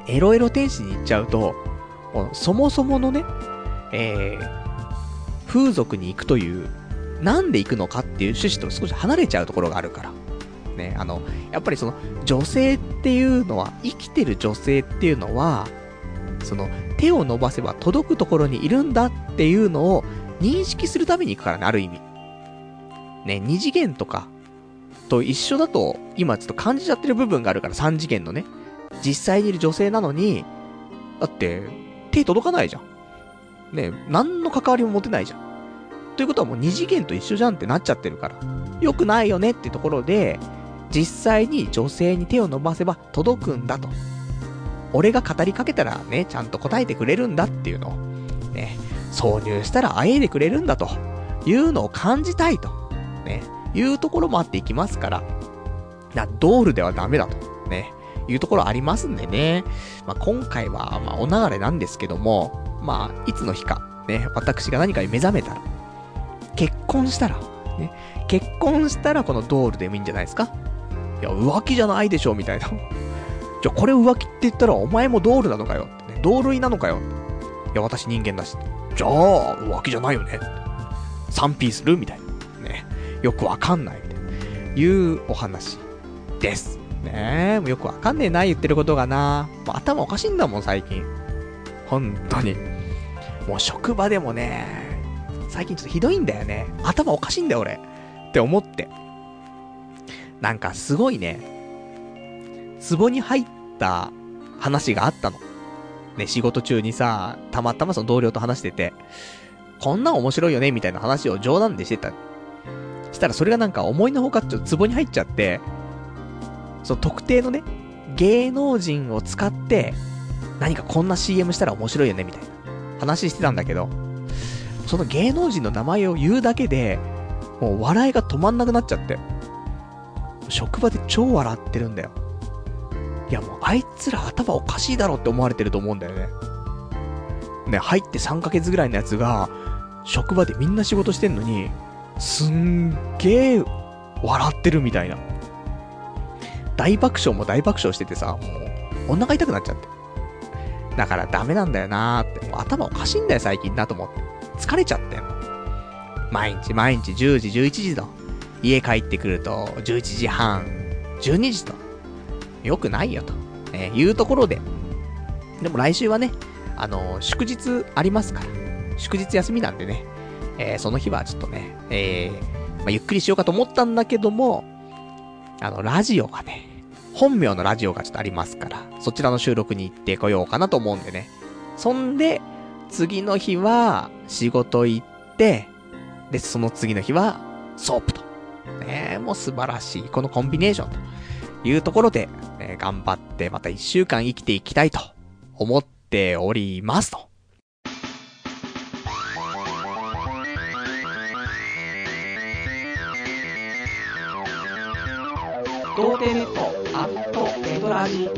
エロエロ天使に行っちゃうと、そもそものね、えー、風俗に行くという、なんで行くのかっていう趣旨と少し離れちゃうところがあるから。ね、あの、やっぱりその、女性っていうのは、生きてる女性っていうのは、その、手を伸ばせば届くところにいるんだっていうのを認識するために行くからね、ある意味。ね、二次元とか、と一緒だと、今ちょっと感じちゃってる部分があるから、三次元のね。実際にいる女性なのに、だって、手届かないじゃん。ね何の関わりも持てないじゃん。ということはもう二次元と一緒じゃんってなっちゃってるから。良くないよねってところで、実際に女性に手を伸ばせば届くんだと。俺が語りかけたらね、ちゃんと答えてくれるんだっていうのを、ね、挿入したらあえいでくれるんだと。いうのを感じたいと、ね、いうところもあっていきますから、な、ドールではダメだと、ね、いうところありますんでね。まあ、今回は、まあ、お流れなんですけども、まあ、いつの日か、ね、私が何かに目覚めたら、結婚したら、ね、結婚したらこのドールでもいいんじゃないですか？いや、浮気じゃないでしょ、みたいな。じゃ、これ浮気って言ったら、お前もドールなのかよ、ね。同類なのかよ。いや、私人間だし。じゃあ、浮気じゃないよね。3P するみたいな。ね。よくわかんない。みたいな。いうお話です。ねえ、よくわかんねえな、言ってることがな。もう頭おかしいんだもん、最近。本当に。もう職場でもね、最近ちょっとひどいんだよね。頭おかしいんだよ、俺。って思って。なんかすごいね、壺に入った話があったの。ね、仕事中にさ、たまたまその同僚と話してて、こんな面白いよね、みたいな話を冗談でしてた。したらそれがなんか思いのほかちょっと壺に入っちゃって、その特定のね、芸能人を使って、何かこんな CM したら面白いよね、みたいな話してたんだけど、その芸能人の名前を言うだけで、もう笑いが止まんなくなっちゃって。職場で超笑ってるんだよ。いやもうあいつら頭おかしいだろって思われてると思うんだよね。ね、入って3ヶ月ぐらいのやつが、職場でみんな仕事してんのに、すんげー笑ってるみたいな。大爆笑も大爆笑しててさ、もう、お腹痛くなっちゃって。だからダメなんだよなーって。もう頭おかしいんだよ、最近なと思って。疲れちゃって。毎日毎日10時、11時と。家帰ってくると、11時半。12時と、よくないよと、えいうところで、でも来週はね、あの祝日ありますから、祝日休みなんでね、えー、その日はちょっとね、えー、まあ、ゆっくりしようかと思ったんだけども、あの、ラジオがね、本名のラジオがちょっとありますから、そちらの収録に行ってこようかなと思うんでね。そんで、次の日は仕事行って、で、その次の日はソープと。ねもう素晴らしい。このコンビネーションというところで、えー、頑張ってまた一週間生きていきたいと思っておりますと。童貞ネットアットネトラジ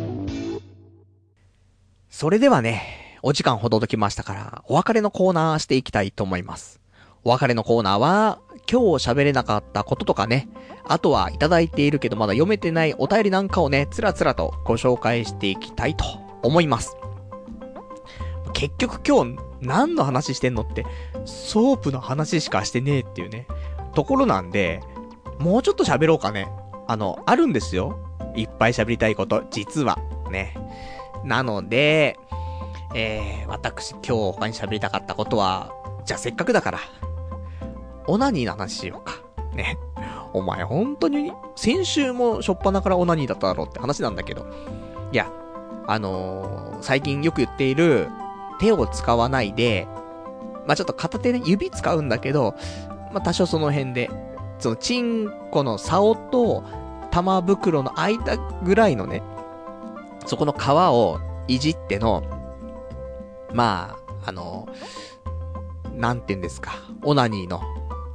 それではね、お時間ほどときましたから、お別れのコーナーしていきたいと思います。お別れのコーナーは、今日喋れなかったこととかね、あとはいただいているけどまだ読めてないお便りなんかをね、つらつらとご紹介していきたいと思います。結局今日何の話してんのって、ソープの話しかしてねえっていうね、ところなんで、もうちょっと喋ろうかね。あの、あるんですよ。いっぱい喋りたいこと、実は。ね。なので、えー、私今日他に喋りたかったことは、じゃあせっかくだから、オナニーの話しようか。ね。お前本当に、先週もしょっぱなからオナニーだっただろうって話なんだけど。いや、あのー、最近よく言っている、手を使わないで、まあ、ちょっと片手ね、指使うんだけど、まあ、多少その辺で、その、チンコの竿と、玉袋の間ぐらいのね、そこの皮をいじっての、まあ、あの、なんて言うんですか、オナニーの、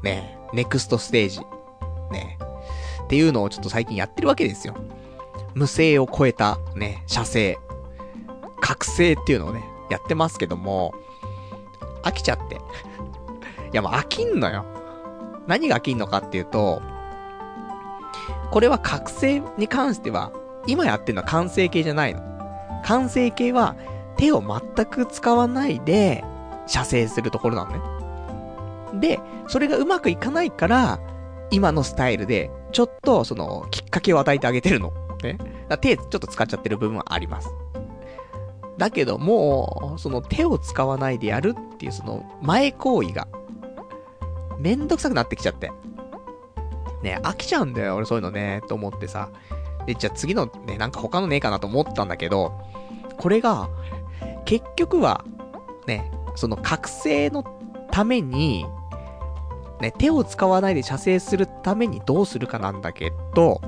ね、ネクストステージ、ね、っていうのをちょっと最近やってるわけですよ。無声を超えた、ね、射精、覚醒っていうのをね、やってますけども、飽きちゃって。いやもう飽きんのよ。何が飽きんのかっていうと、これは覚醒に関しては、今やってるのは完成形じゃないの。完成形は、手を全く使わないで、射精するところなのね。で、それがうまくいかないから、今のスタイルで、ちょっと、その、きっかけを与えてあげてるの。ね。手、ちょっと使っちゃってる部分はあります。だけども、その手を使わないでやるっていうその前行為が、めんどくさくなってきちゃって。ね、飽きちゃうんだよ、俺そういうのね、と思ってさ。で、じゃあ次のね、なんか他のねえかなと思ったんだけど、これが、結局は、ね、その覚醒のために、ね、手を使わないで射精するためにどうするかなんだけど、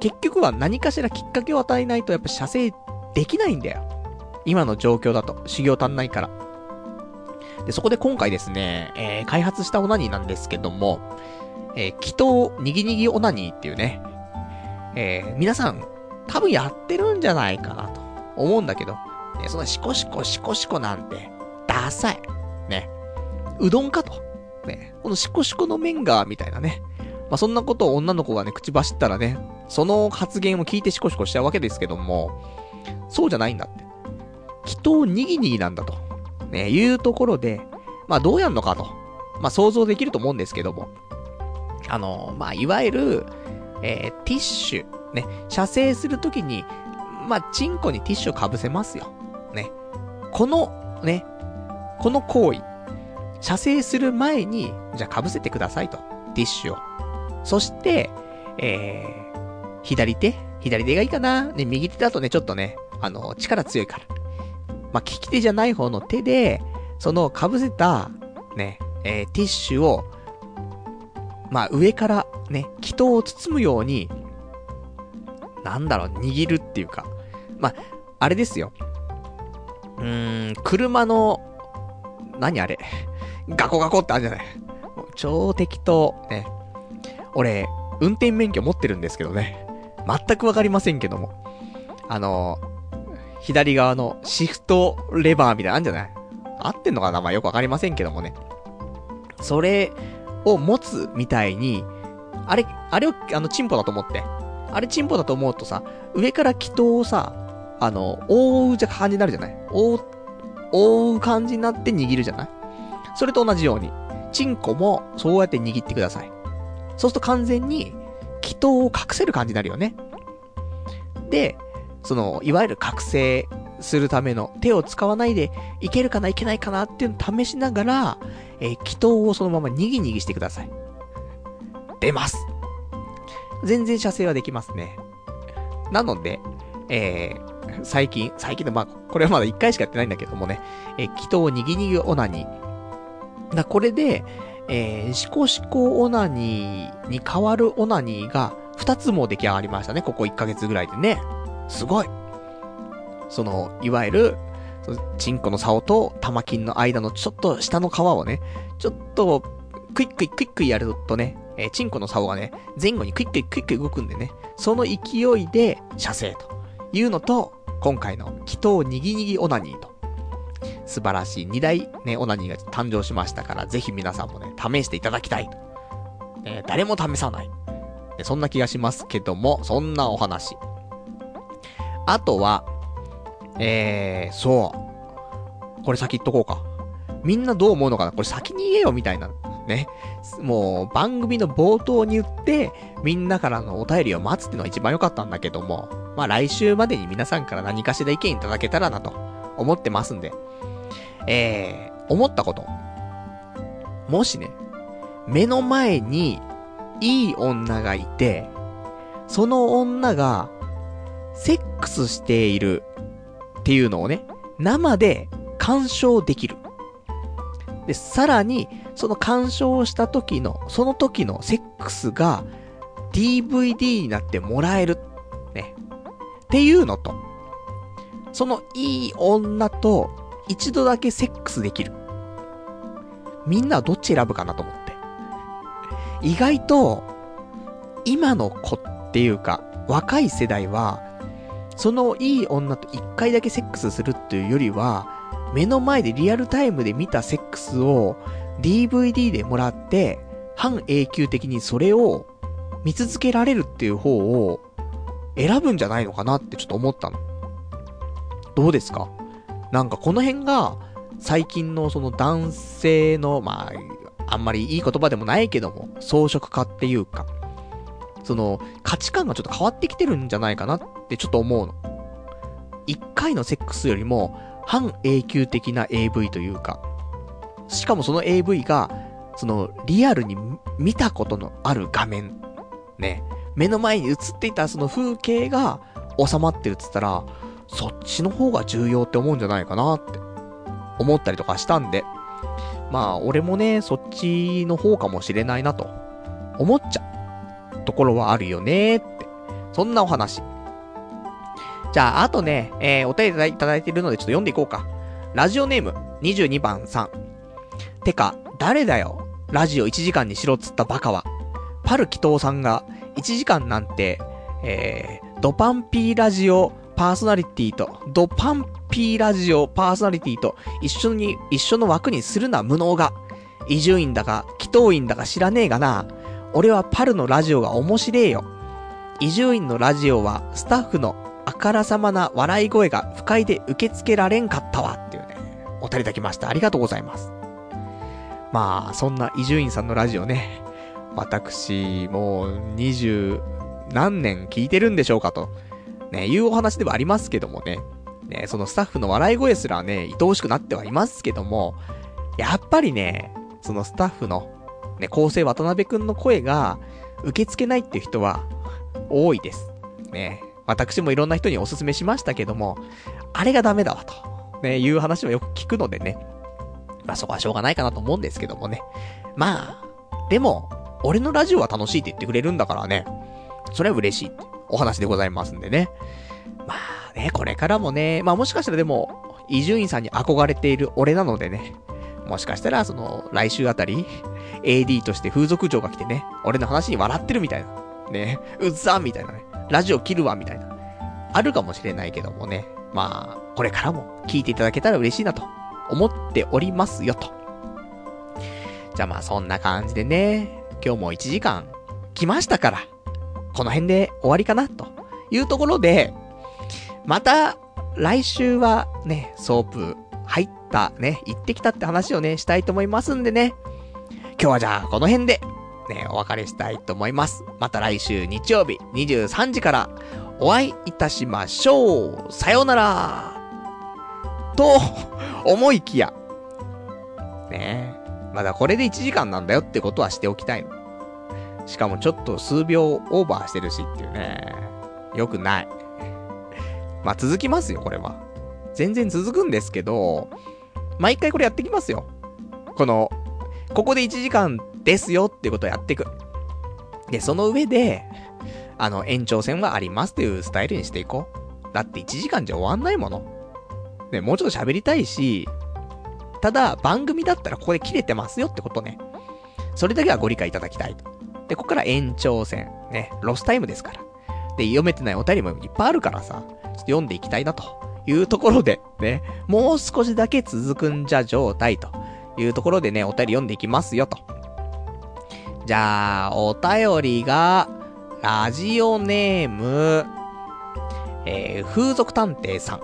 結局は何かしらきっかけを与えないとやっぱ射精できないんだよ。今の状況だと。修行足んないから。で、そこで今回ですね、えー、開発したオナニーなんですけども、えー、祈祷にぎにぎオナニーっていうね、えー、皆さん、多分やってるんじゃないかなと思うんだけど、ね、そんなシコシコシコシコなんて、ダサい。ね。うどんかと。ね。このシコシコの麺が、みたいなね。まあ、そんなことを女の子がね、口走ったらね、その発言を聞いてシコシコしちゃうわけですけども、そうじゃないんだって。祈祷にぎにぎなんだと。ね、いうところで、まあどうやんのかと。まあ想像できると思うんですけども。あの、まあ、いわゆる、えー、ティッシュ、ね、射精するときに、まあ、チンコにティッシュを被せますよ。ね。この、ね、この行為、射精する前に、じゃあ被せてくださいと。ティッシュを。そして、えー、左手？左手がいいかな？ね、右手だとね、ちょっとね、あの、力強いから。まあ、利き手じゃない方の手で、その被せた、ね、えー、ティッシュをまあ上からね、祈祷を包むように、なんだろう、握るっていうか。まあ、あれですよ。うーん、車の、何あれ？ガコガコってあるじゃない。超適当。ね。俺、運転免許持ってるんですけどね。全くわかりませんけども。あの、左側のシフトレバーみたいなのあるんじゃない？合ってんのかな？まあよくわかりませんけどもね。それを持つみたいに、あれ、あれを、あの、チンポだと思って。あれチンポだと思うとさ、上から祈祷をさ、あの、覆うじゃ感じになるじゃない？覆う、覆う感じになって握るじゃない？それと同じように、チンコもそうやって握ってください。そうすると完全に、祈祷を隠せる感じになるよね。で、その、いわゆる覚醒するための手を使わないでいけるかないけないかなっていうのを試しながら、えー、祈祷をそのままにぎにぎしてください。出ます。全然射精はできますね。なので、えー、最近、最近で、まあ、これはまだ1回しかやってないんだけどもね、えー、亀頭にぎにぎオナニー。だ、これで、えー、シコシコオナニーに変わるオナニーが2つも出来上がりましたね、ここ1ヶ月ぐらいでね。すごい。その、いわゆる、チンコの竿と玉金の間のちょっと下の皮をね、ちょっと、クイックイクイックイやるとね、えー、チンコの竿がね、前後にクイックイクイック動くんでね、その勢いで射精というのと、今回の亀頭にぎにぎオナニーと、素晴らしい二大ね、オナニーが誕生しましたから、ぜひ皆さんもね、試していただきたい。誰も試さない。そんな気がしますけども、そんなお話。あとは、えー、そう。これ先言っとこうか。みんなどう思うのかな？これ先に言えよ、みたいな。ね。もう、番組の冒頭に言って、みんなからのお便りを待つっていうのが一番良かったんだけども、まあ来週までに皆さんから何かしら意見いただけたらなと思ってますんで。えー、思ったこと。もしね、目の前にいい女がいて、その女がセックスしているっていうのをね、生で鑑賞できる。で、さらに、その鑑賞した時の、その時のセックスが DVD になってもらえる。ね。っていうのと、そのいい女と一度だけセックスできる。みんなはどっち選ぶかなと思って。意外と、今の子っていうか、若い世代は、そのいい女と一回だけセックスするっていうよりは、目の前でリアルタイムで見たセックスを DVD でもらって、半永久的にそれを見続けられるっていう方を選ぶんじゃないのかなってちょっと思ったの。どうですか？なんかこの辺が最近のその男性の、まあ、あんまりいい言葉でもないけども、装飾化っていうか、その価値観がちょっと変わってきてるんじゃないかなってちょっと思うの。一回のセックスよりも半永久的な AV というか、しかもその AV が、そのリアルに見たことのある画面、ね、目の前に映っていたその風景が収まってるっつったら、そっちの方が重要って思うんじゃないかなって思ったりとかしたんで、まあ俺もね、そっちの方かもしれないなと思っちゃう。ところはあるよねって。そんなお話。じゃあ、あとね、えー、お便りいただいているのでちょっと読んでいこうか。ラジオネーム、22番さん。てか、誰だよ。ラジオ1時間にしろっつったバカは。パルキトーさんが1時間なんて、えー、ドパンピーラジオパーソナリティと、ドパンピーラジオパーソナリティと一緒に、一緒の枠にするな無能が。伊集院だか、祈祷院だか知らねえがな。俺はパルのラジオが面白えよ。伊集院のラジオはスタッフのあからさまな笑い声が不快で受け付けられんかったわっていうね、お便りいただきました。ありがとうございます。まあ、そんな伊集院さんのラジオね、私、もう二十何年聞いてるんでしょうかと、ね、いうお話ではありますけどもね、ね、そのスタッフの笑い声すらね、愛おしくなってはいますけども、やっぱりね、そのスタッフのね、構成渡辺くんの声が受け付けないっていう人は多いです。ね。私もいろんな人にお勧めしましたけども、あれがダメだわと、ね、いう話もよく聞くのでね。まあそこはしょうがないかなと思うんですけどもね。まあ、でも、俺のラジオは楽しいって言ってくれるんだからね。それは嬉しいってお話でございますんでね。まあね、これからもね、まあもしかしたらでも、伊集院さんに憧れている俺なのでね、もしかしたら、その、来週あたり、AD として風俗嬢が来てね、俺の話に笑ってるみたいな。ね、うっざみたいなね。ラジオ切るわみたいな。あるかもしれないけどもね。まあ、これからも聞いていただけたら嬉しいなと思っておりますよと。じゃあまあそんな感じでね、今日も1時間来ましたから、この辺で終わりかなというところで、また来週はね、ソープ入ったね、行ってきたって話をね、したいと思いますんでね。今日はじゃあこの辺でね、お別れしたいと思います。また来週日曜日23時からお会いいたしましょう。さようなら。と、思いきや。ね。まだこれで1時間なんだよってことはしておきたいの。しかもちょっと数秒オーバーしてるしっていうね。よくない。まあ続きますよ、これは。全然続くんですけど、毎回これやってきますよ。この、ここで1時間ですよっていうことをやっていく。で、その上で、あの、延長戦はありますというスタイルにしていこう。だって1時間じゃ終わんないもの。ね、もうちょっと喋りたいし、ただ、番組だったらここで切れてますよってことね。それだけはご理解いただきたいと。で、ここから延長戦。ね、ロスタイムですから。で、読めてないお便りもいっぱいあるからさ、ちょっと読んでいきたいなというところで、ね、もう少しだけ続くんじゃ状態というところでね、お便り読んでいきますよと。じゃあ、お便りが、ラジオネーム、えー、風俗探偵さん。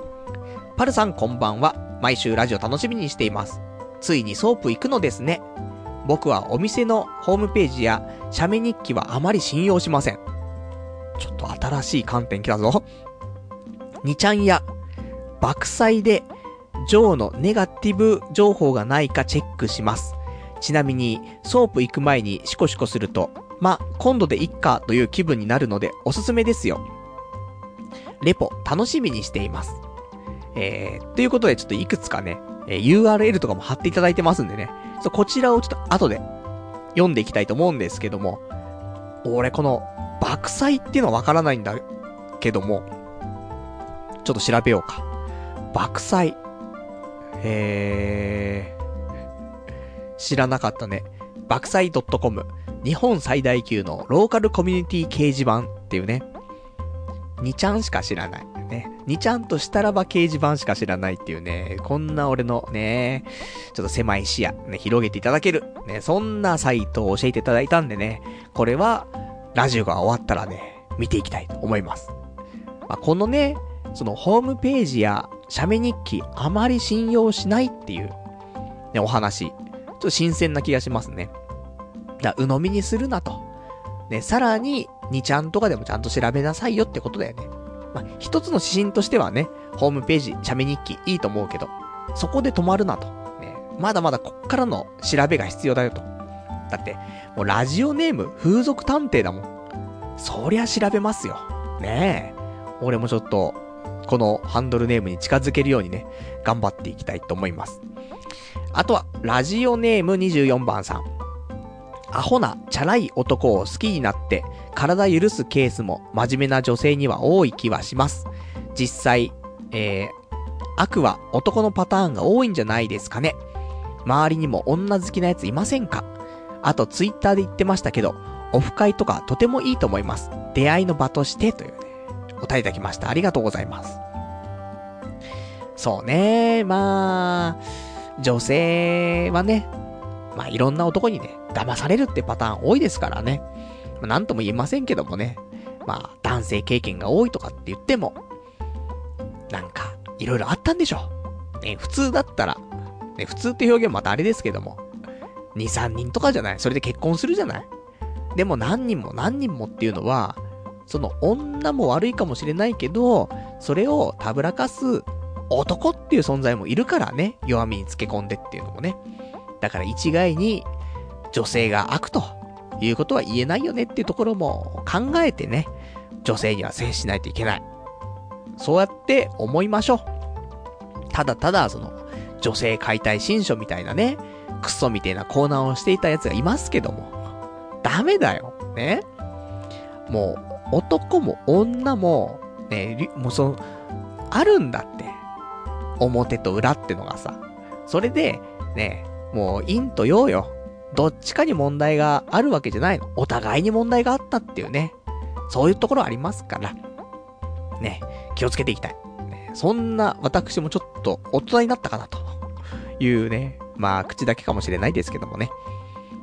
パルさんこんばんは。毎週ラジオ楽しみにしています。ついにソープ行くのですね。僕はお店のホームページや写メ日記はあまり信用しません。ちょっと新しい観点来たぞ。2ちゃんや、爆サイで、嬢のネガティブ情報がないかチェックします。ちなみに、ソープ行く前にシコシコすると、ま、今度でいっかという気分になるのでおすすめですよ。レポ、楽しみにしています。えー、ということでちょっといくつかね、え、URL とかも貼っていただいてますんでね、ちょこちらをちょっと後で読んでいきたいと思うんですけども、俺この、爆災っていうのはわからないんだけども、ちょっと調べようか。爆災。えー、知らなかったね。爆災 .com。日本最大級のローカルコミュニティ掲示板っていうね。2ちゃんしか知らない。ね。2ちゃんとしたらば掲示板しか知らないっていうね。こんな俺のね、ちょっと狭い視野、ね、広げていただける。ね、そんなサイトを教えていただいたんでね。これは、ラジオが終わったらね、見ていきたいと思います。まあ、このね、そのホームページや写メ日記あまり信用しないっていう、ね、お話。ちょっと新鮮な気がしますね。だ鵜呑みにするなと。ね、さらに、2ちゃんとかでもちゃんと調べなさいよってことだよね。まあ、一つの指針としてはね、ホームページ、写メ日記いいと思うけど、そこで止まるなと。ね、まだまだこっからの調べが必要だよと。だって、もうラジオネーム、風俗探偵だもん。そりゃ調べますよ。ねえ。俺もちょっと、このハンドルネームに近づけるようにね、頑張っていきたいと思います。あとは、ラジオネーム24番さん。アホな、チャラい男を好きになって、体許すケースも真面目な女性には多い気はします。実際、えー、悪は男のパターンが多いんじゃないですかね。周りにも女好きなやついませんか？あと、ツイッターで言ってましたけど、オフ会とかとてもいいと思います。出会いの場としてというね、答えいただきました。ありがとうございます。そうね、まあ、女性はね、まあいろんな男にね、騙されるってパターン多いですからね。まあなんとも言えませんけどもね。まあ男性経験が多いとかって言っても、なんか、いろいろあったんでしょ。ね、普通だったら、ね、普通って表現またあれですけども、2、3人とかじゃないそれで結婚するじゃないでも何人も何人もっていうのは、その女も悪いかもしれないけど、それをたぶらかす男っていう存在もいるからね、弱みにつけ込んでっていうのもね。だから一概に女性が悪ということは言えないよねっていうところも考えてね、女性には接しないといけない。そうやって思いましょう。ただただその女性解体新書みたいなね、クソみたいなコーナーをしていたやつがいますけども、ダメだよ。ね。もう男も女も、ね、もうその、あるんだって。表と裏ってのがさ。それで、ね、もう陰と陽よ。どっちかに問題があるわけじゃないの。お互いに問題があったっていうね。そういうところありますから。ね、気をつけていきたい。そんな私もちょっと大人になったかなというね。まあ、口だけかもしれないですけどもね。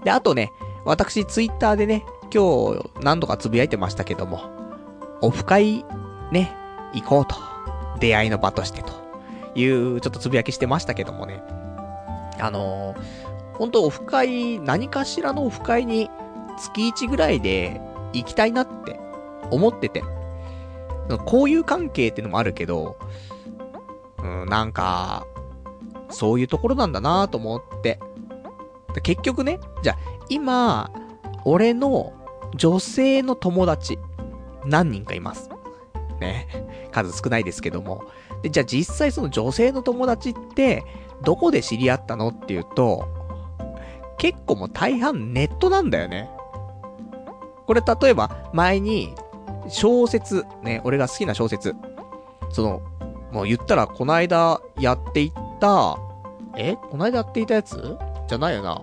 で、あとね、私ツイッターでね、今日何度かつぶやいてましたけども、オフ会ね、行こうと。出会いの場としてというちょっとつぶやきしてましたけどもね。あのー、本当オフ会、何かしらのオフ会に月1ぐらいで行きたいなって思ってて。こういう関係ってのもあるけど、うん、なんか、そういうところなんだなと思って。結局ね、じゃあ、今、俺の女性の友達、何人かいます。ね。数少ないですけども。で、じゃあ実際その女性の友達って、どこで知り合ったのっていうと、結構もう大半ネットなんだよね。これ例えば、前に、小説、ね、俺が好きな小説。その、もう言ったら、この間やっていった、え？この間やっていたやつ？じゃないよな。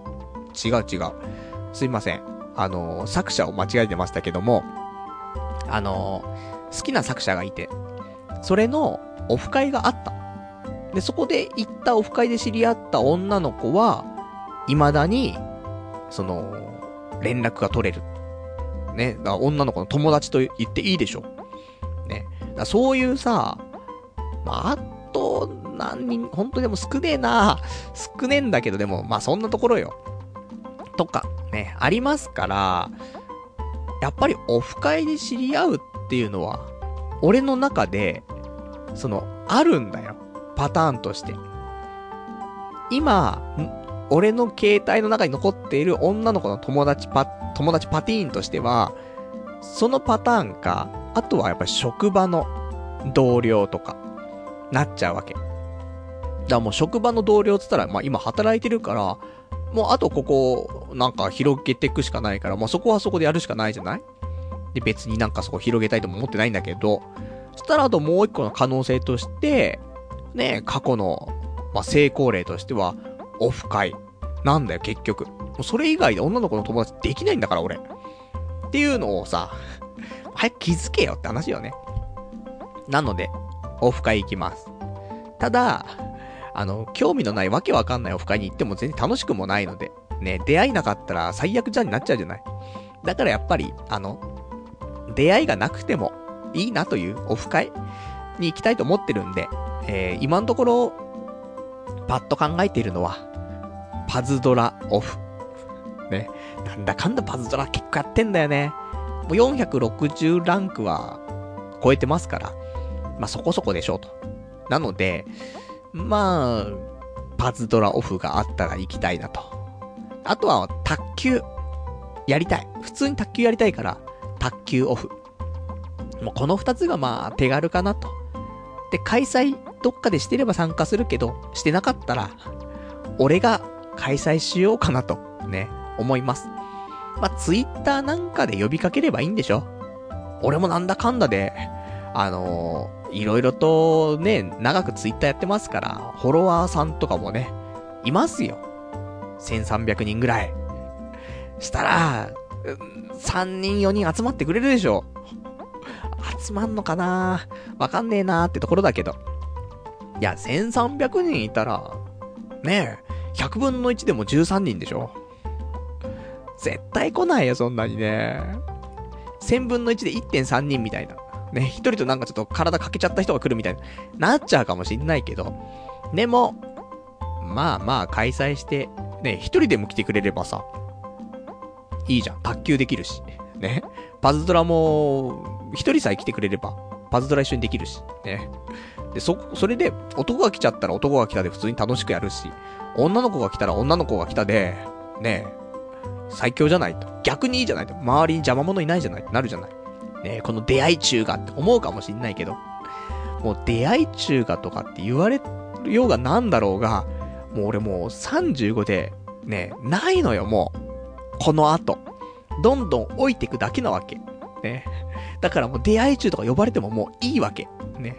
違う違う。すいません。あの、作者を間違えてましたけども、あの、好きな作者がいて、それのオフ会があった。で、そこで行ったオフ会で知り合った女の子は、未だに、その、連絡が取れる。ね。だから女の子の友達と言っていいでしょ。ね。だそういうさ、まあ、あと、何人、本当でも少ねえな少ねえんだけど、でも、まあそんなところよ。とか、ね、ありますから、やっぱりオフ会で知り合うっていうのは、俺の中で、その、あるんだよ。パターンとして。今、俺の携帯の中に残っている女の子の友達パ、友達パティーンとしては、そのパターンか、あとはやっぱり職場の同僚とか、なっちゃうわけ。だからもう職場の同僚っつったら、まあ今働いてるから、もうあとここ、なんか広げていくしかないから、もうそこはそこでやるしかないじゃない？で、別になんかそこ広げたいとも思ってないんだけど、そしたらあともう一個の可能性として、ね、過去の、まあ、成功例としては、オフ会。なんだよ、結局。もうそれ以外で女の子の友達できないんだから、俺。っていうのをさ、早く気づけよって話よね。なので、オフ会行きます。ただ、あの、興味のないわけわかんないオフ会に行っても全然楽しくもないので、ね、出会いなかったら最悪じゃんになっちゃうじゃない。だからやっぱり、あの、出会いがなくてもいいなというオフ会に行きたいと思ってるんで、えー、今のところ、パッと考えているのは、パズドラオフ。ね。なんだかんだパズドラ結構やってんだよね。もう460ランクは超えてますから、まあそこそこでしょうと。なので、まあ、パズドラオフがあったら行きたいなと。あとは、卓球。やりたい。普通に卓球やりたいから、卓球オフ。もうこの二つがまあ手軽かなと。で、開催どっかでしてれば参加するけど、してなかったら、俺が開催しようかなと、ね、思います。まあ、ツイッターなんかで呼びかければいいんでしょ俺もなんだかんだで、あのー、いろいろとね、長くツイッターやってますから、フォロワーさんとかもね、いますよ。1300人ぐらい。したら、3人4人集まってくれるでしょ。集まんのかな？わかんねえなーってところだけど。いや、1300人いたら、ねえ、100分の1でも13人でしょ絶対来ないよ、そんなにね。1000分の1で1.3人みたいな。ね、一人となんかちょっと体かけちゃった人が来るみたいになっちゃうかもしんないけど。でも、まあまあ開催して、ね、一人でも来てくれればさ、いいじゃん。卓球できるし。ね。パズドラも、一人さえ来てくれれば、パズドラ一緒にできるし。ね。で、そ、それで、男が来ちゃったら男が来たで普通に楽しくやるし、女の子が来たら女の子が来たで、ね最強じゃないと。逆にいいじゃないと。周りに邪魔者いないじゃないってなるじゃない。ねこの出会い中がって思うかもしんないけど、もう出会い中がとかって言われるようがなんだろうが、もう俺もう35で、ね、ないのよ、もう。この後。どんどん置いていくだけなわけ。ね。だからもう出会い中とか呼ばれてももういいわけ。ね。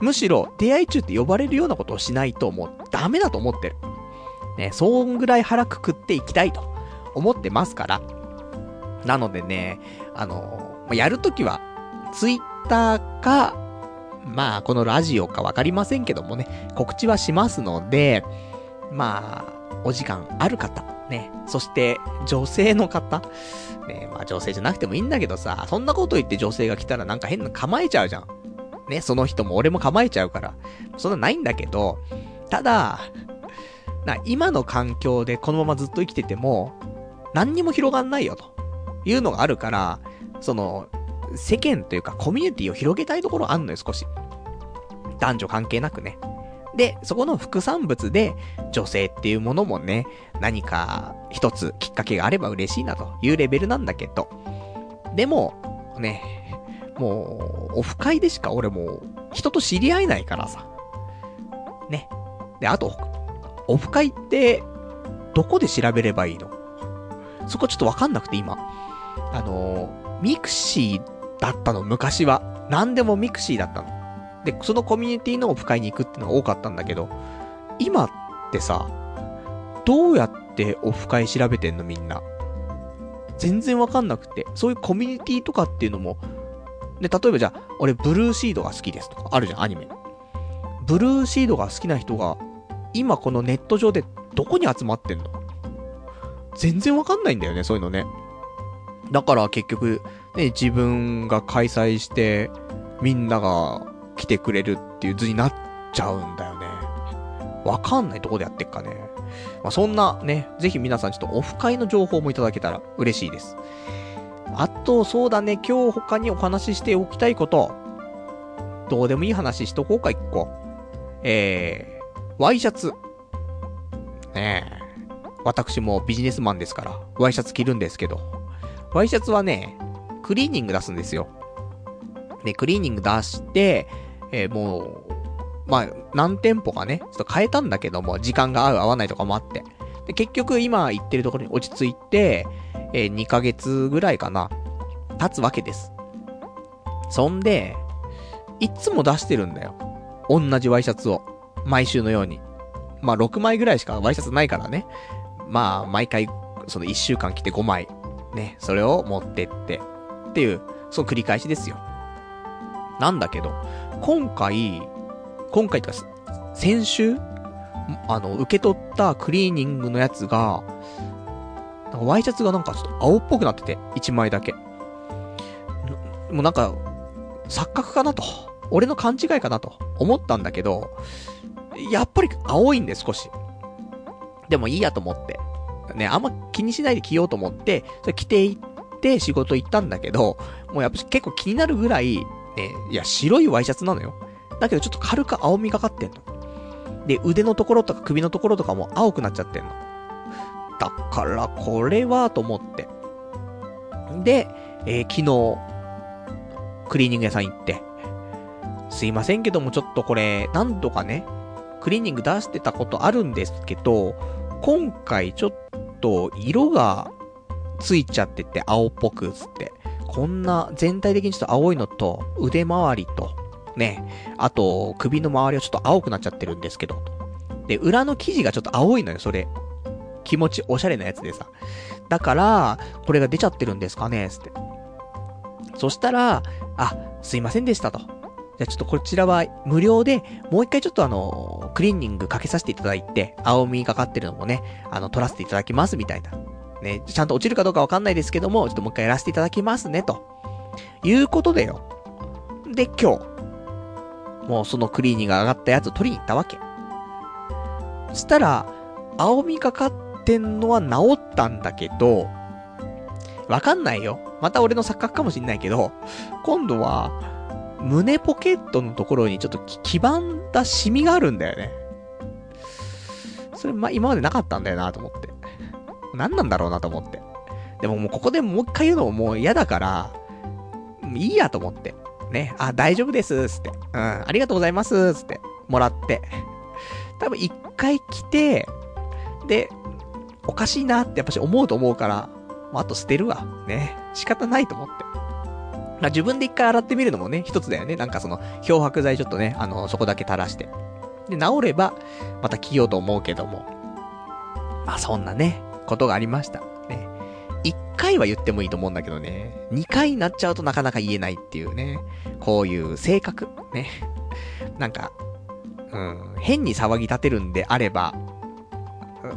むしろ出会い中って呼ばれるようなことをしないともうダメだと思ってる。ね。そんぐらい腹くくっていきたいと思ってますから。なのでね、あのやるときは、ツイッターか、まあ、このラジオかわかりませんけどもね、告知はしますので、まあ、お時間ある方、ね、そして女性の方、ね、まあ女性じゃなくてもいいんだけどさ、そんなこと言って女性が来たらなんか変な構えちゃうじゃん。ね、その人も俺も構えちゃうから、そんなないんだけど、ただ、な、今の環境でこのままずっと生きてても、何にも広がんないよと。いうのがあるから、その、世間というかコミュニティを広げたいところあんのよ、少し。男女関係なくね。で、そこの副産物で、女性っていうものもね、何か一つきっかけがあれば嬉しいなというレベルなんだけど。でも、ね、もう、オフ会でしか俺も、人と知り合えないからさ。ね。で、あと、オフ会って、どこで調べればいいの？そこちょっとわかんなくて今。あの、ミクシーだったの、昔は。何でもミクシーだったの。で、そのコミュニティのオフ会に行くっていうのが多かったんだけど、今ってさ、どうやってオフ会調べてんのみんな？全然わかんなくて、そういうコミュニティとかっていうのも、で、例えばじゃあ、俺ブルーシードが好きですとか、あるじゃん、アニメ。ブルーシードが好きな人が、今このネット上でどこに集まってんの？全然わかんないんだよね、そういうのね。だから結局、ね、自分が開催して、みんなが来てくれるっていう図になっちゃうんだよね。わかんないとこでやってっかね。まあ、そんなね、ぜひ皆さんちょっとオフ会の情報もいただけたら嬉しいです。あと、そうだね、今日他にお話ししておきたいこと。どうでもいい話しとこうか、一個。えー、ワイシャツ。ねえ。私もビジネスマンですから、ワイシャツ着るんですけど、ワイシャツはね、クリーニング出すんですよ。で、クリーニング出して、えーもう、まあ、何店舗かね、ちょっと変えたんだけども、時間が合う合わないとかもあって。で、結局今行ってるところに落ち着いて、えー2ヶ月ぐらいかな、経つわけです。そんで、いつも出してるんだよ。同じワイシャツを。毎週のように。まあ、6枚ぐらいしかワイシャツないからね。まあ、毎回、その1週間着て5枚。ね、それを持ってって。っていう、その繰り返しですよ。なんだけど、今回、今回ってか、先週？あの、受け取ったクリーニングのやつが、なんかワイシャツがなんかちょっと青っぽくなってて、1枚だけ。もうなんか、錯覚かなと。俺の勘違いかなと思ったんだけど、やっぱり青いんで少し。でもいいやと思って。ね、あんま気にしないで着ようと思って、それ着ていって仕事行ったんだけど、もうやっぱ結構気になるぐらい、ね、いや、白いワイシャツなのよ。だけどちょっと軽く青みがかってんの。で、腕のところとか首のところとかも青くなっちゃってんの。だから、これは、と思って。で、えー昨日、クリーニング屋さん行って、すいませんけども、ちょっとこれ、何度かね、クリーニング出してたことあるんですけど、今回ちょっと色がついちゃってて、青っぽくつって。こんな、全体的にちょっと青いのと、腕周りと、ね、あと、首の周りはちょっと青くなっちゃってるんですけど、で、裏の生地がちょっと青いのよ、それ。気持ちおしゃれなやつでさ。だから、これが出ちゃってるんですかねつって。そしたら、あ、すいませんでしたと。じゃあちょっとこちらは無料で、もう一回ちょっとあの、クリーニングかけさせていただいて、青みがかってるのもね、あの、取らせていただきますみたいな。ね、ちゃんと落ちるかどうかわかんないですけども、ちょっともう一回やらせていただきますね、と。いうことでよ。で、今日、もうそのクリーニングが上がったやつを取りに行ったわけ。そしたら、青みがかってんのは治ったんだけど、わかんないよ。また俺の錯覚かもしんないけど、今度は、胸ポケットのところにちょっと黄ばんだシミがあるんだよね。それ、ま、今までなかったんだよなと思って。何なんだろうなと思って。でももうここでもう一回言うのももう嫌だから、いいやと思って。ね、あ、大丈夫です、つって。うん、ありがとうございます、つって。もらって。多分一回来て、で、おかしいなってやっぱし思うと思うから、もうあと捨てるわ。ね。仕方ないと思って。まあ、自分で一回洗ってみるのもね、一つだよね。なんかその、漂白剤ちょっとね、あの、そこだけ垂らして。で、治れば、また着ようと思うけども。まあ、そんなね、ことがありました。ね。一回は言ってもいいと思うんだけどね。二回になっちゃうとなかなか言えないっていうね。こういう性格。ね。なんか、うん、変に騒ぎ立てるんであれば、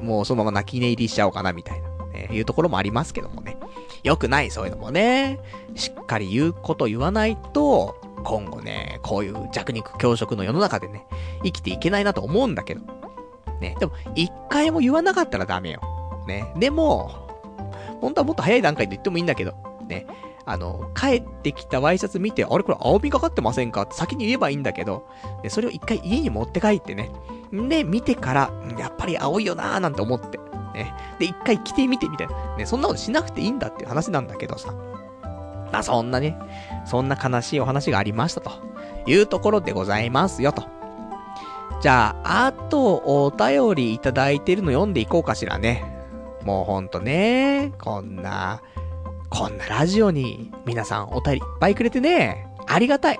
もうそのまま泣き寝入りしちゃおうかなみたいな、ね、いうところもありますけどもね。よくない、そういうのもね。しっかり言うこと言わないと、今後ね、こういう弱肉強食の世の中でね、生きていけないなと思うんだけど。ね、でも、一回も言わなかったらダメよ。ね、でも、本当はもっと早い段階で言ってもいいんだけど、ね。あの、帰ってきたワイシャツ見て、あれこれ青みかかってませんか？って先に言えばいいんだけど、ね、それを一回家に持って帰ってね。で、見てから、やっぱり青いよなーなんて思って。ね。で、一回着てみてみたいな。ね、そんなことしなくていいんだっていう話なんだけどさ。まあそんなね、そんな悲しいお話がありましたというところでございますよと。じゃあ、あとお便りいただいてるの読んでいこうかしらね。もうほんとね、こんな、こんなラジオに皆さんお便りいっぱいくれてね、ありがたい。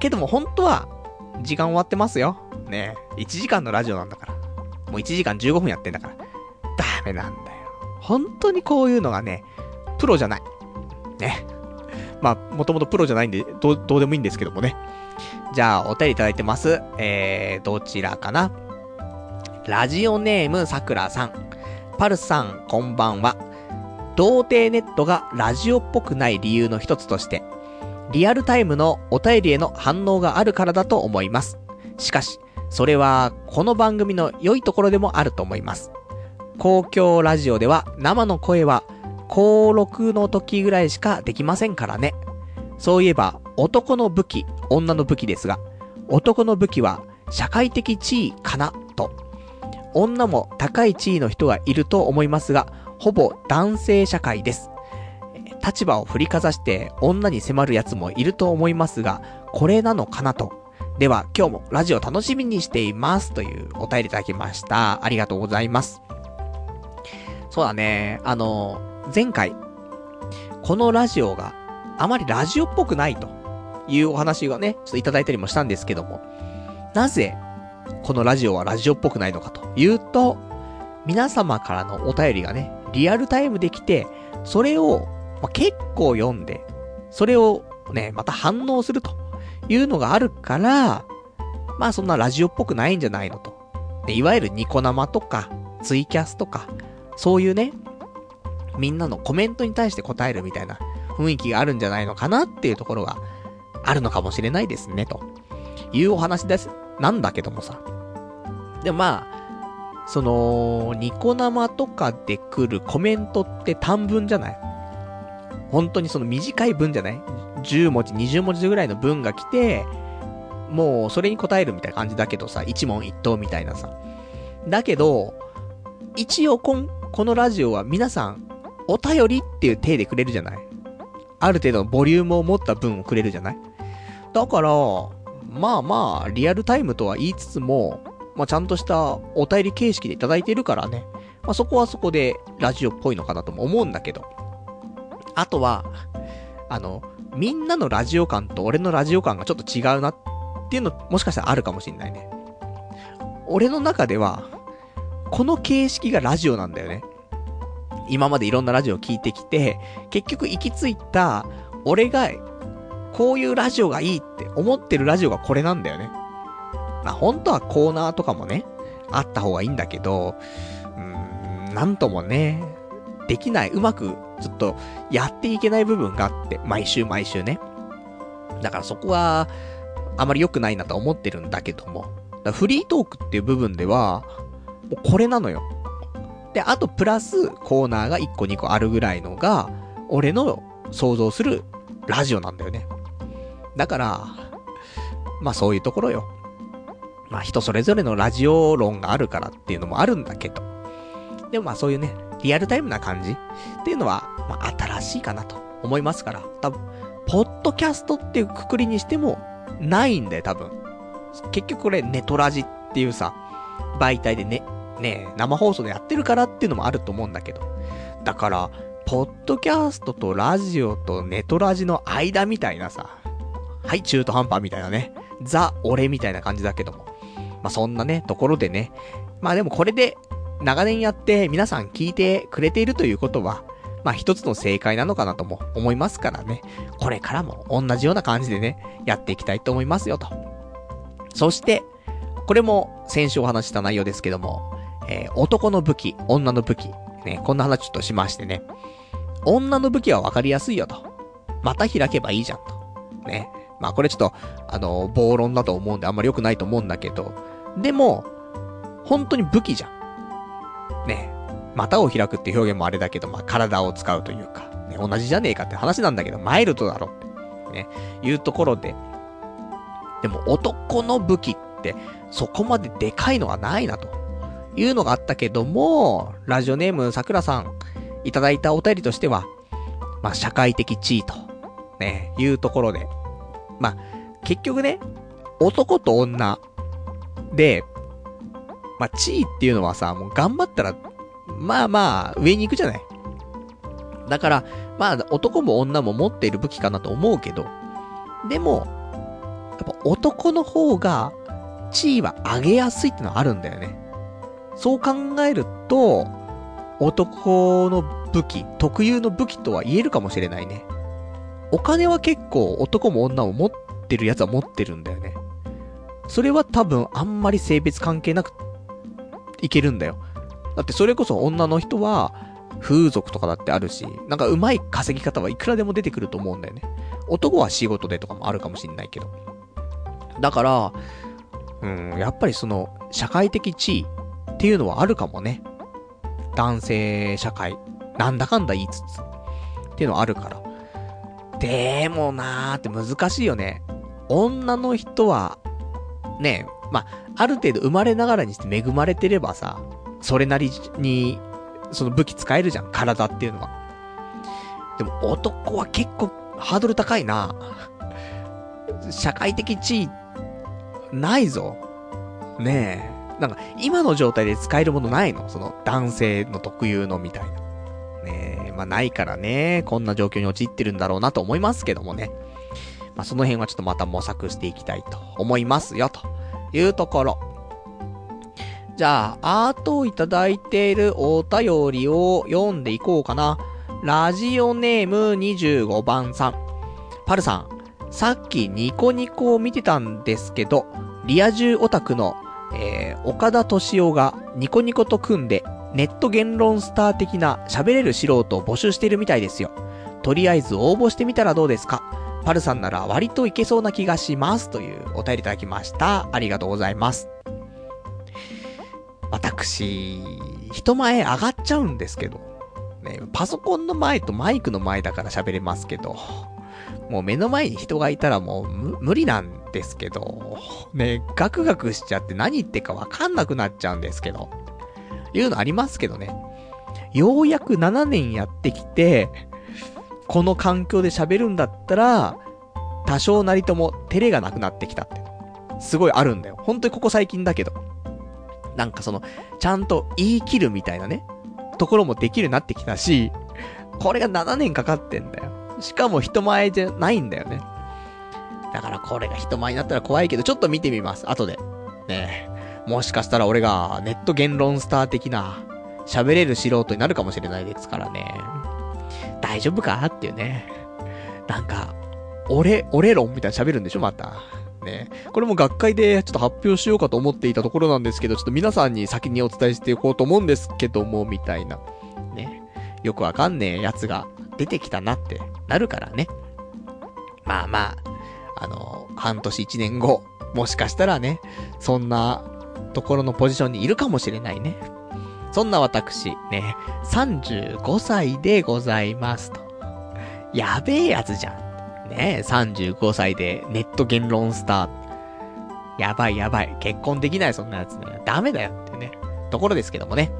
けども本当は、時間終わってますよ。ね1時間のラジオなんだから。もう1時間15分やってんだから。ダメなんだよ。本当にこういうのがね、プロじゃない。ね。まあ、もともとプロじゃないんで、どう、どうでもいいんですけどもね。じゃあ、お便りいただいてます。えー、どちらかなラジオネームさくらさん。パルさん、こんばんは。童貞ネットがラジオっぽくない理由の一つとして、リアルタイムのお便りへの反応があるからだと思います。しかし、それは、この番組の良いところでもあると思います。公共ラジオでは生の声は登録の時ぐらいしかできませんからね。そういえば、男の武器、女の武器ですが、男の武器は社会的地位かな、と。女も高い地位の人がいると思いますが、ほぼ男性社会です。立場を振りかざして女に迫る奴もいると思いますが、これなのかなと。では、今日もラジオ楽しみにしています。というお便りいただきました。ありがとうございます。そうだね、あの、前回、このラジオがあまりラジオっぽくないというお話がね、ちょっといただいたりもしたんですけども、なぜ、このラジオはラジオっぽくないのかというと、皆様からのお便りがね、リアルタイムできて、それを、まあ、結構読んで、それをね、また反応するというのがあるから、まあそんなラジオっぽくないんじゃないのと。いわゆるニコ生とか、ツイキャスとか、そういうね、みんなのコメントに対して答えるみたいな雰囲気があるんじゃないのかなっていうところがあるのかもしれないですね、というお話です、なんだけどもさ。でもまあ、その、ニコ生とかで来るコメントって短文じゃない？本当にその短い文じゃない ?10 文字、20文字ぐらいの文が来て、もうそれに答えるみたいな感じだけどさ、一問一答みたいなさ。だけど、一応こん、このラジオは皆さんお便りっていう体でくれるじゃない？ある程度のボリュームを持った分をくれるじゃない？だから、まあまあ、リアルタイムとは言いつつも、まあちゃんとしたお便り形式でいただいてるからね。まあそこはそこでラジオっぽいのかなとも思うんだけど。あとは、あの、みんなのラジオ感と俺のラジオ感がちょっと違うなっていうのもしかしたらあるかもしんないね。俺の中では、この形式がラジオなんだよね。今までいろんなラジオを聞いてきて、結局行き着いた、俺が、こういうラジオがいいって思ってるラジオがこれなんだよね。まあ、本当はコーナーとかもね、あった方がいいんだけど、うーん、なんともね、できない、うまく、ちょっと、やっていけない部分があって、毎週毎週ね。だからそこは、あまり良くないなと思ってるんだけども。フリートークっていう部分では、もうこれなのよ。で、あとプラスコーナーが1個2個あるぐらいのが、俺の想像するラジオなんだよね。だから、まあそういうところよ。まあ人それぞれのラジオ論があるからっていうのもあるんだけど。でもまあそういうね、リアルタイムな感じっていうのは、まあ新しいかなと思いますから。多分、ポッドキャストっていうくくりにしても、ないんだよ、多分。結局これネトラジっていうさ、媒体でね、ね、生放送でやってるからっていうのもあると思うんだけど。だから、ポッドキャストとラジオとネトラジの間みたいなさ、はい、中途半端みたいなね、ザ・俺みたいな感じだけども。まあ、そんなね、ところでね。まあでもこれで、長年やって皆さん聞いてくれているということは、まあ一つの正解なのかなとも思いますからね。これからも同じような感じでね、やっていきたいと思いますよと。そして、これも先週お話した内容ですけども、えー、男の武器、女の武器、ね、こんな話ちょっとしましてね。女の武器はわかりやすいよと。また開けばいいじゃんと。ね。まあこれちょっと、あの、暴論だと思うんであんまり良くないと思うんだけど、でも、本当に武器じゃん。ね。股を開くって表現もあれだけど、まあ、体を使うというか、ね、同じじゃねえかって話なんだけど、マイルドだろって、ね、いうところで、でも男の武器って、そこまででかいのはないなと。いうのがあったけども、ラジオネーム桜さん、いただいたお便りとしては、まあ、社会的地位と、ね、いうところで、まあ、結局ね、男と女で、まあ、地位っていうのはさ、もう頑張ったら、まあまあ、上に行くじゃない。だから、まあ、男も女も持っている武器かなと思うけど、でも、やっぱ男の方が、地位は上げやすいってのはあるんだよね。そう考えると、男の武器、特有の武器とは言えるかもしれないね。お金は結構男も女も持ってるやつは持ってるんだよね。それは多分あんまり性別関係なくいけるんだよ。だってそれこそ女の人は風俗とかだってあるし、なんか上手い稼ぎ方はいくらでも出てくると思うんだよね。男は仕事でとかもあるかもしんないけど。だから、うん、やっぱりその、社会的地位っていうのはあるかもね。男性社会、なんだかんだ言いつつ、っていうのはあるから。でもなーって難しいよね。女の人は、ね、まあ、ある程度生まれながらにして恵まれてればさ、それなりに、その武器使えるじゃん、体っていうのは。でも男は結構ハードル高いな。社会的地位、ないぞ。ねえ。なんか、今の状態で使えるものないの？その、男性の特有のみたいな。ねえ、まあないからね、こんな状況に陥ってるんだろうなと思いますけどもね。まあその辺はちょっとまた模索していきたいと思いますよ、というところ。じゃあ、あといただいているお便りを読んでいこうかな。ラジオネーム25番さん。パルさん、さっきニコニコを見てたんですけど、リア充オタクのえー、岡田敏夫がニコニコと組んで、ネット言論スター的な喋れる素人を募集してるみたいですよ。とりあえず応募してみたらどうですか？パルさんなら割といけそうな気がします。というお便りいただきました。ありがとうございます。私、人前上がっちゃうんですけど。ね、パソコンの前とマイクの前だから喋れますけど。もう目の前に人がいたらもう無理なんですけど、ね、ガクガクしちゃって何言ってかわかんなくなっちゃうんですけど、いうのありますけどね。ようやく7年やってきて、この環境で喋るんだったら、多少なりとも照れがなくなってきたって。すごいあるんだよ。本当にここ最近だけど。なんかその、ちゃんと言い切るみたいなね、ところもできるようになってきたし、これが7年かかってんだよ。しかも人前じゃないんだよね。だからこれが人前になったら怖いけど、ちょっと見てみます。後で。ねえもしかしたら俺がネット言論スター的な喋れる素人になるかもしれないですからね。大丈夫かっていうね。なんか、俺、俺論みたいな喋るんでしょまた。ね。これも学会でちょっと発表しようかと思っていたところなんですけど、ちょっと皆さんに先にお伝えしていこうと思うんですけども、みたいな。よくわかんねえやつが出てきたなってなるからね。まあまあ、あの、半年一年後、もしかしたらね、そんなところのポジションにいるかもしれないね。そんな私、ね、35歳でございますと。やべえやつじゃん。ね35歳でネット言論スター。やばいやばい。結婚できないそんなやつね。ダメだよってね。ところですけどもね。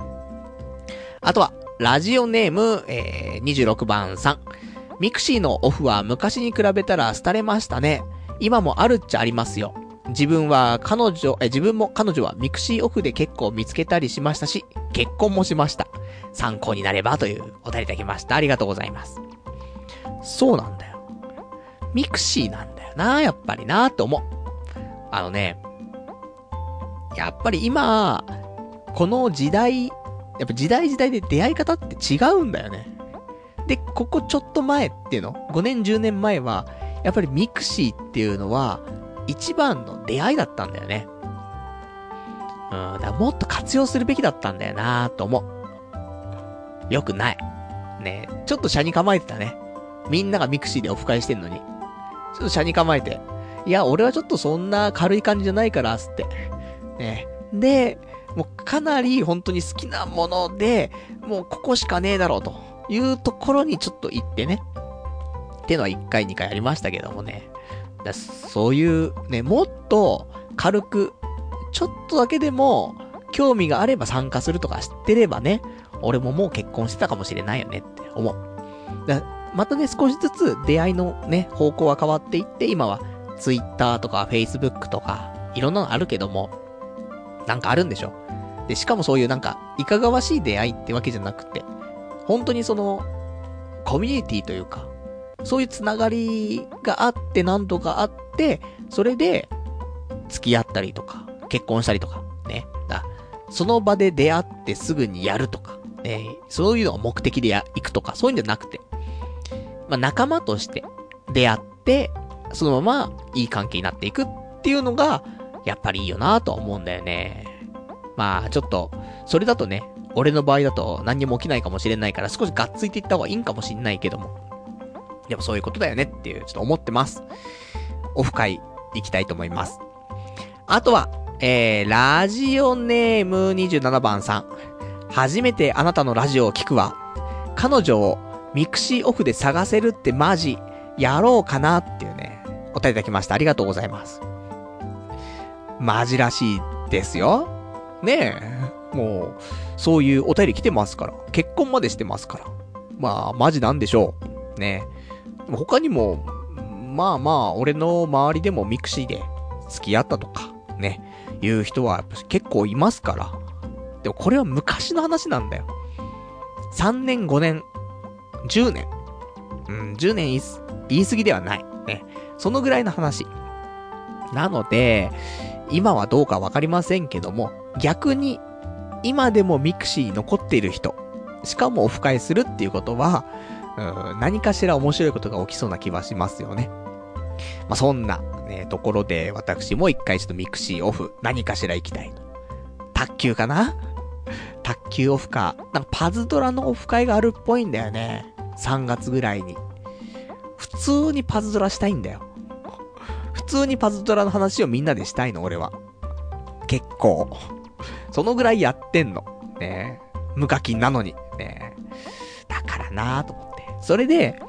あとは、ラジオネーム、えー、26番さん。ミクシーのオフは昔に比べたら廃れましたね。今もあるっちゃありますよ。自分は彼女、え、自分も彼女はミクシーオフで結構見つけたりしましたし、結婚もしました。参考になればというお便りいただきました。ありがとうございます。そうなんだよ。ミクシーなんだよな、やっぱりな、と思う。あのね、やっぱり今、この時代、やっぱ時代時代で出会い方って違うんだよね。で、ここちょっと前っていうの ?5 年10年前は、やっぱりミクシーっていうのは、一番の出会いだったんだよね。うん、だからもっと活用するべきだったんだよなぁと思う。よくない。ねちょっと斜に構えてたね。みんながミクシーでオフ会してんのに。ちょっと斜に構えて。いや、俺はちょっとそんな軽い感じじゃないから、つって。ねで、もうかなり本当に好きなもので、もうここしかねえだろうというところにちょっと行ってね。っていうのは1回2回ありましたけどもね。だそういうね、もっと軽く、ちょっとだけでも興味があれば参加するとか知ってればね、俺ももう結婚してたかもしれないよねって思う。だまたね、少しずつ出会いのね、方向は変わっていって、今は Twitter とか Facebook とか、いろんなのあるけども、なんかあるんでしょ？で、しかもそういうなんか、いかがわしい出会いってわけじゃなくて、本当にその、コミュニティというか、そういうつながりがあって何度かあって、それで、付き合ったりとか、結婚したりとか、ね。だその場で出会ってすぐにやるとか、ね。そういうのが目的でや、行くとか、そういうんじゃなくて、まあ、仲間として出会って、そのままいい関係になっていくっていうのが、やっぱりいいよなと思うんだよね。まあ、ちょっと、それだとね、俺の場合だと何にも起きないかもしれないから少しがっついていった方がいいんかもしんないけども。でもそういうことだよねっていう、ちょっと思ってます。オフ会行きたいと思います。あとは、えー、ラジオネーム27番さん。初めてあなたのラジオを聞くわ。彼女をミクシーオフで探せるってマジ、やろうかなっていうね、お答えいただきました。ありがとうございます。マジらしいですよ。ねえ。もう、そういうお便り来てますから。結婚までしてますから。まあ、マジなんでしょう。ねえ。他にも、まあまあ、俺の周りでもミクシーで付き合ったとか、ね、いう人は結構いますから。でもこれは昔の話なんだよ。3年、5年、10年。うん、10年言い過ぎではない。ね。そのぐらいの話。なので、今はどうかわかりませんけども、逆に、今でもミクシー残っている人、しかもオフ会するっていうことは、うん、何かしら面白いことが起きそうな気はしますよね。まあ、そんな、ね、ところで、私も一回ちょっとミクシーオフ、何かしら行きたい卓球かな？卓球オフか。なんかパズドラのオフ会があるっぽいんだよね。3月ぐらいに。普通にパズドラしたいんだよ。普通にパズドラの話をみんなでしたいの、俺は。結構。そのぐらいやってんの。ね無課金なのに。ねだからなぁと思って。それで、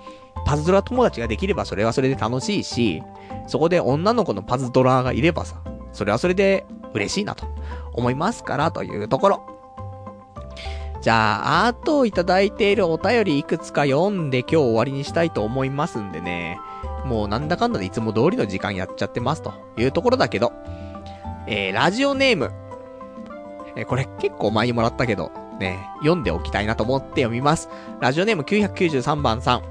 パズドラ友達ができればそれはそれで楽しいし、そこで女の子のパズドラがいればさ、それはそれで嬉しいなと思いますからというところ。じゃあ、あといただいているお便りいくつか読んで今日終わりにしたいと思いますんでね。もうなんだかんだでいつも通りの時間やっちゃってますというところだけど。えー、ラジオネーム。えー、これ結構前にもらったけど、ね、読んでおきたいなと思って読みます。ラジオネーム993番さん。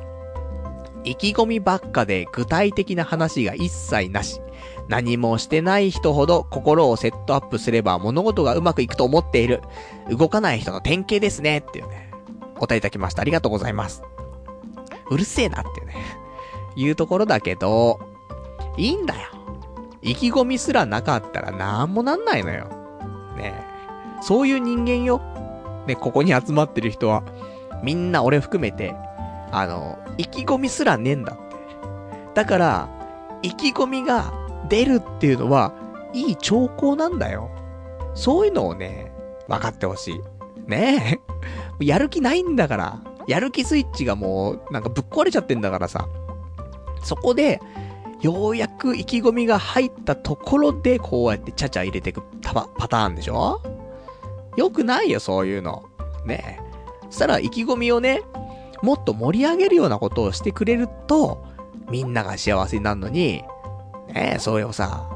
意気込みばっかで具体的な話が一切なし。何もしてない人ほど心をセットアップすれば物事がうまくいくと思っている。動かない人の典型ですね。っていうね。答えいただきました。ありがとうございます。うるせえなっていうね。いうところだけど、いいんだよ。意気込みすらなかったらなんもなんないのよ。ねそういう人間よ。ね、ここに集まってる人は、みんな俺含めて、あの、意気込みすらねえんだって。だから、意気込みが出るっていうのは、いい兆候なんだよ。そういうのをね、分かってほしい。ねえ。やる気ないんだから。やる気スイッチがもう、なんかぶっ壊れちゃってんだからさ。そこで、ようやく意気込みが入ったところで、こうやってちゃちゃ入れていくパターンでしょ？よくないよ、そういうの。ねえ。そしたら意気込みをね、もっと盛り上げるようなことをしてくれると、みんなが幸せになるのに、ねえ、そうよさ、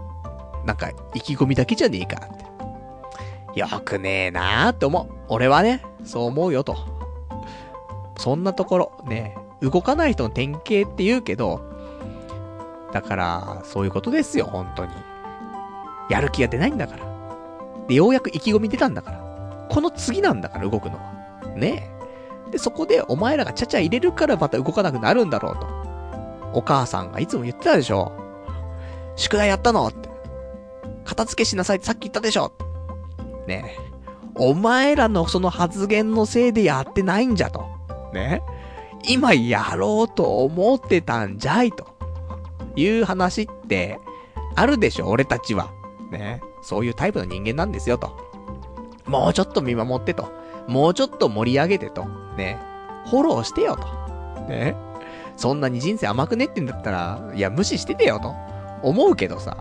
なんか、意気込みだけじゃねえかって。よくねえなーって思う。俺はね、そう思うよと。そんなところ、ね、動かない人の典型って言うけど、だから、そういうことですよ、本当に。やる気が出ないんだから。で、ようやく意気込み出たんだから。この次なんだから、動くのは。ねえ。で、そこでお前らがちゃちゃ入れるからまた動かなくなるんだろうと。お母さんがいつも言ってたでしょ。宿題やったのって。片付けしなさいってさっき言ったでしょねえ。お前らのその発言のせいでやってないんじゃと。ね。今やろうと思ってたんじゃいと。いう話って、あるでしょ俺たちは。ね。そういうタイプの人間なんですよと。もうちょっと見守ってと。もうちょっと盛り上げてと。ね。フォローしてよと。ね。そんなに人生甘くねってんだったら、いや、無視しててよと。思うけどさ。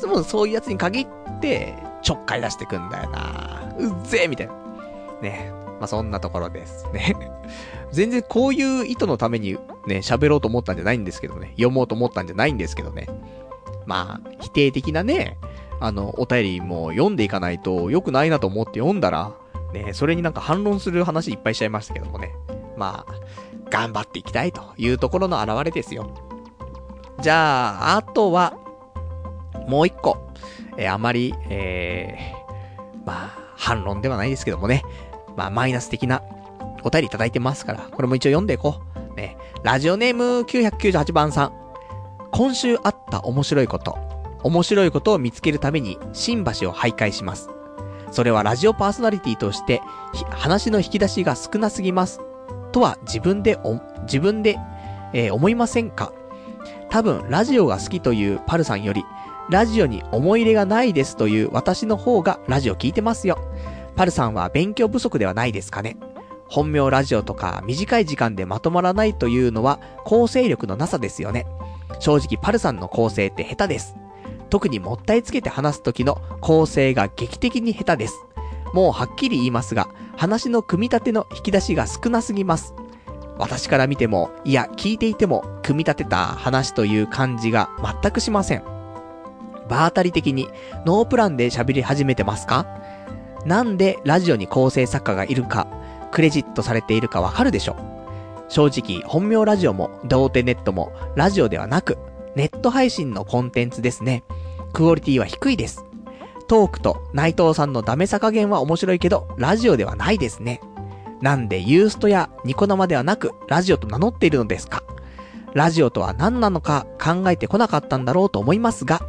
でもそういうやつに限って、ちょっかい出してくんだよな。うっぜえみたいな。ね。まあ、そんなところですね。全然こういう意図のためにね、喋ろうと思ったんじゃないんですけどね。読もうと思ったんじゃないんですけどね。まあ、否定的なね、あの、お便りも読んでいかないと良くないなと思って読んだら、ね、それになんか反論する話いっぱいしちゃいましたけどもね。まあ、頑張っていきたいというところの表れですよ。じゃあ、あとは、もう一個。え、あまり、えー、まあ、反論ではないですけどもね。まあ、マイナス的なお便りいただいてますから、これも一応読んでいこう。ね。ラジオネーム998番さん。今週あった面白いこと。面白いことを見つけるために新橋を徘徊します。それはラジオパーソナリティとして、話の引き出しが少なすぎます。とは自分で自分で、えー、思いませんか？多分、ラジオが好きというパルさんより、ラジオに思い入れがないですという私の方がラジオ聞いてますよ。パルさんは勉強不足ではないですかね？本名ラジオとか短い時間でまとまらないというのは構成力のなさですよね。正直パルさんの構成って下手です。特にもったいつけて話す時の構成が劇的に下手です。もうはっきり言いますが、話の組み立ての引き出しが少なすぎます。私から見ても、いや、聞いていても、組み立てた話という感じが全くしません。場当たり的に、ノープランで喋り始めてますか？なんでラジオに構成作家がいるか、クレジットされているかわかるでしょ正直、本名ラジオも、童貞ネットも、ラジオではなく、ネット配信のコンテンツですね。クオリティは低いです。トークと内藤さんのダメさ加減は面白いけど、ラジオではないですね。なんでユーストやニコ生ではなく、ラジオと名乗っているのですかラジオとは何なのか考えてこなかったんだろうと思いますが、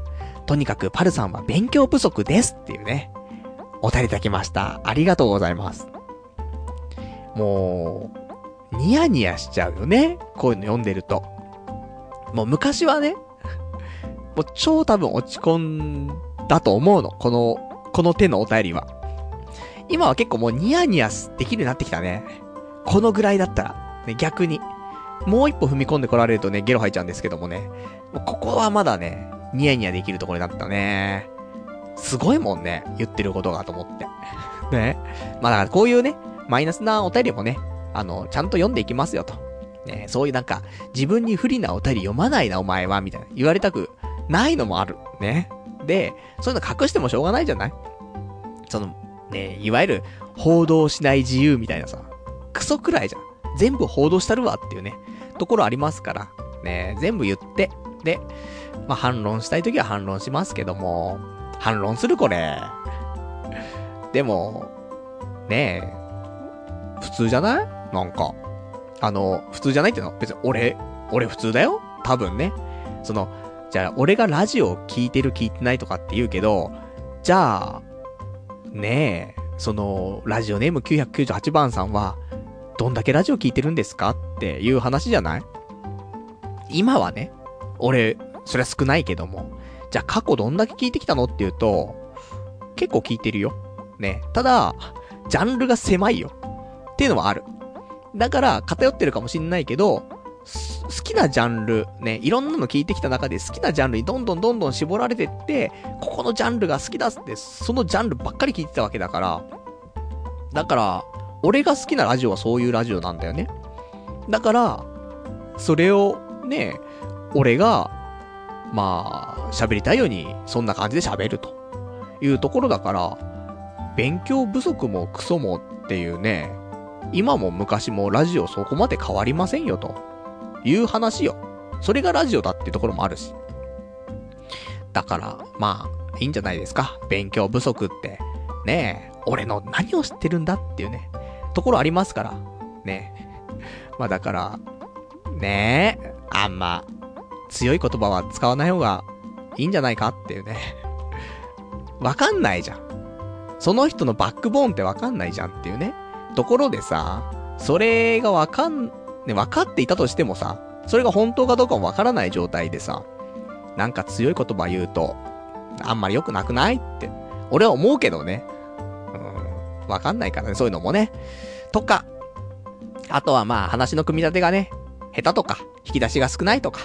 とにかくパルさんは勉強不足ですっていうね、お便りいただきました。ありがとうございます。もう、ニヤニヤしちゃうよね。こういうの読んでると。もう昔はね、もう超多分落ち込んだと思うの。この、この手のお便りは。今は結構もうニヤニヤできるようになってきたね。このぐらいだったら、ね、逆に。もう一歩踏み込んでこられるとね、ゲロ吐いちゃうんですけどもね。もうここはまだね、ニヤニヤできるところになったね。すごいもんね、言ってることがと思って。ね。まあだからこういうね、マイナスなお便りもね、あの、ちゃんと読んでいきますよと。ね、そういうなんか、自分に不利なお便り読まないなお前は、みたいな。言われたくないのもある。ね。で、そういうの隠してもしょうがないじゃない？その、ね、いわゆる、報道しない自由みたいなさ、クソくらいじゃん。全部報道したるわっていうね、ところありますから、ね、全部言って、で、まあ、反論したいときは反論しますけども、反論するこれ。でも、ねえ、普通じゃない？なんか。あの、普通じゃないっての？別に俺、俺普通だよ多分ね。その、じゃあ、俺がラジオ聞いてる聞いてないとかって言うけど、じゃあ、ねえ、その、ラジオネーム998番さんは、どんだけラジオ聞いてるんですかっていう話じゃない？今はね、俺、それは少ないけども、じゃあ過去どんだけ聞いてきたのっていうと、結構聞いてるよ。ね。ただ、ジャンルが狭いよ。っていうのはある。だから、偏ってるかもしんないけど、好きなジャンル、ね、いろんなの聞いてきた中で好きなジャンルにどんどんどんどん絞られてって、ここのジャンルが好きだって、そのジャンルばっかり聞いてたわけだから、だから、俺が好きなラジオはそういうラジオなんだよね。だから、それをね、俺が、まあ、喋りたいように、そんな感じで喋るというところだから、勉強不足もクソもっていうね、今も昔もラジオそこまで変わりませんよと。いう話よ。それがラジオだっていうところもあるし。だから、まあ、いいんじゃないですか。勉強不足って。ねえ、俺の何を知ってるんだっていうね、ところありますから。ねえ。まあだから、ねえ、あんま、強い言葉は使わない方がいいんじゃないかっていうね。わかんないじゃん。その人のバックボーンってわかんないじゃんっていうね。ところでさ、それがわかんね、分かっていたとしてもさ、それが本当かどうかも分からない状態でさ、なんか強い言葉言うと、あんまり良くなくないって、俺は思うけどね。うん。わかんないからね、そういうのもね。とか、あとはまあ話の組み立てがね、下手とか、引き出しが少ないとか、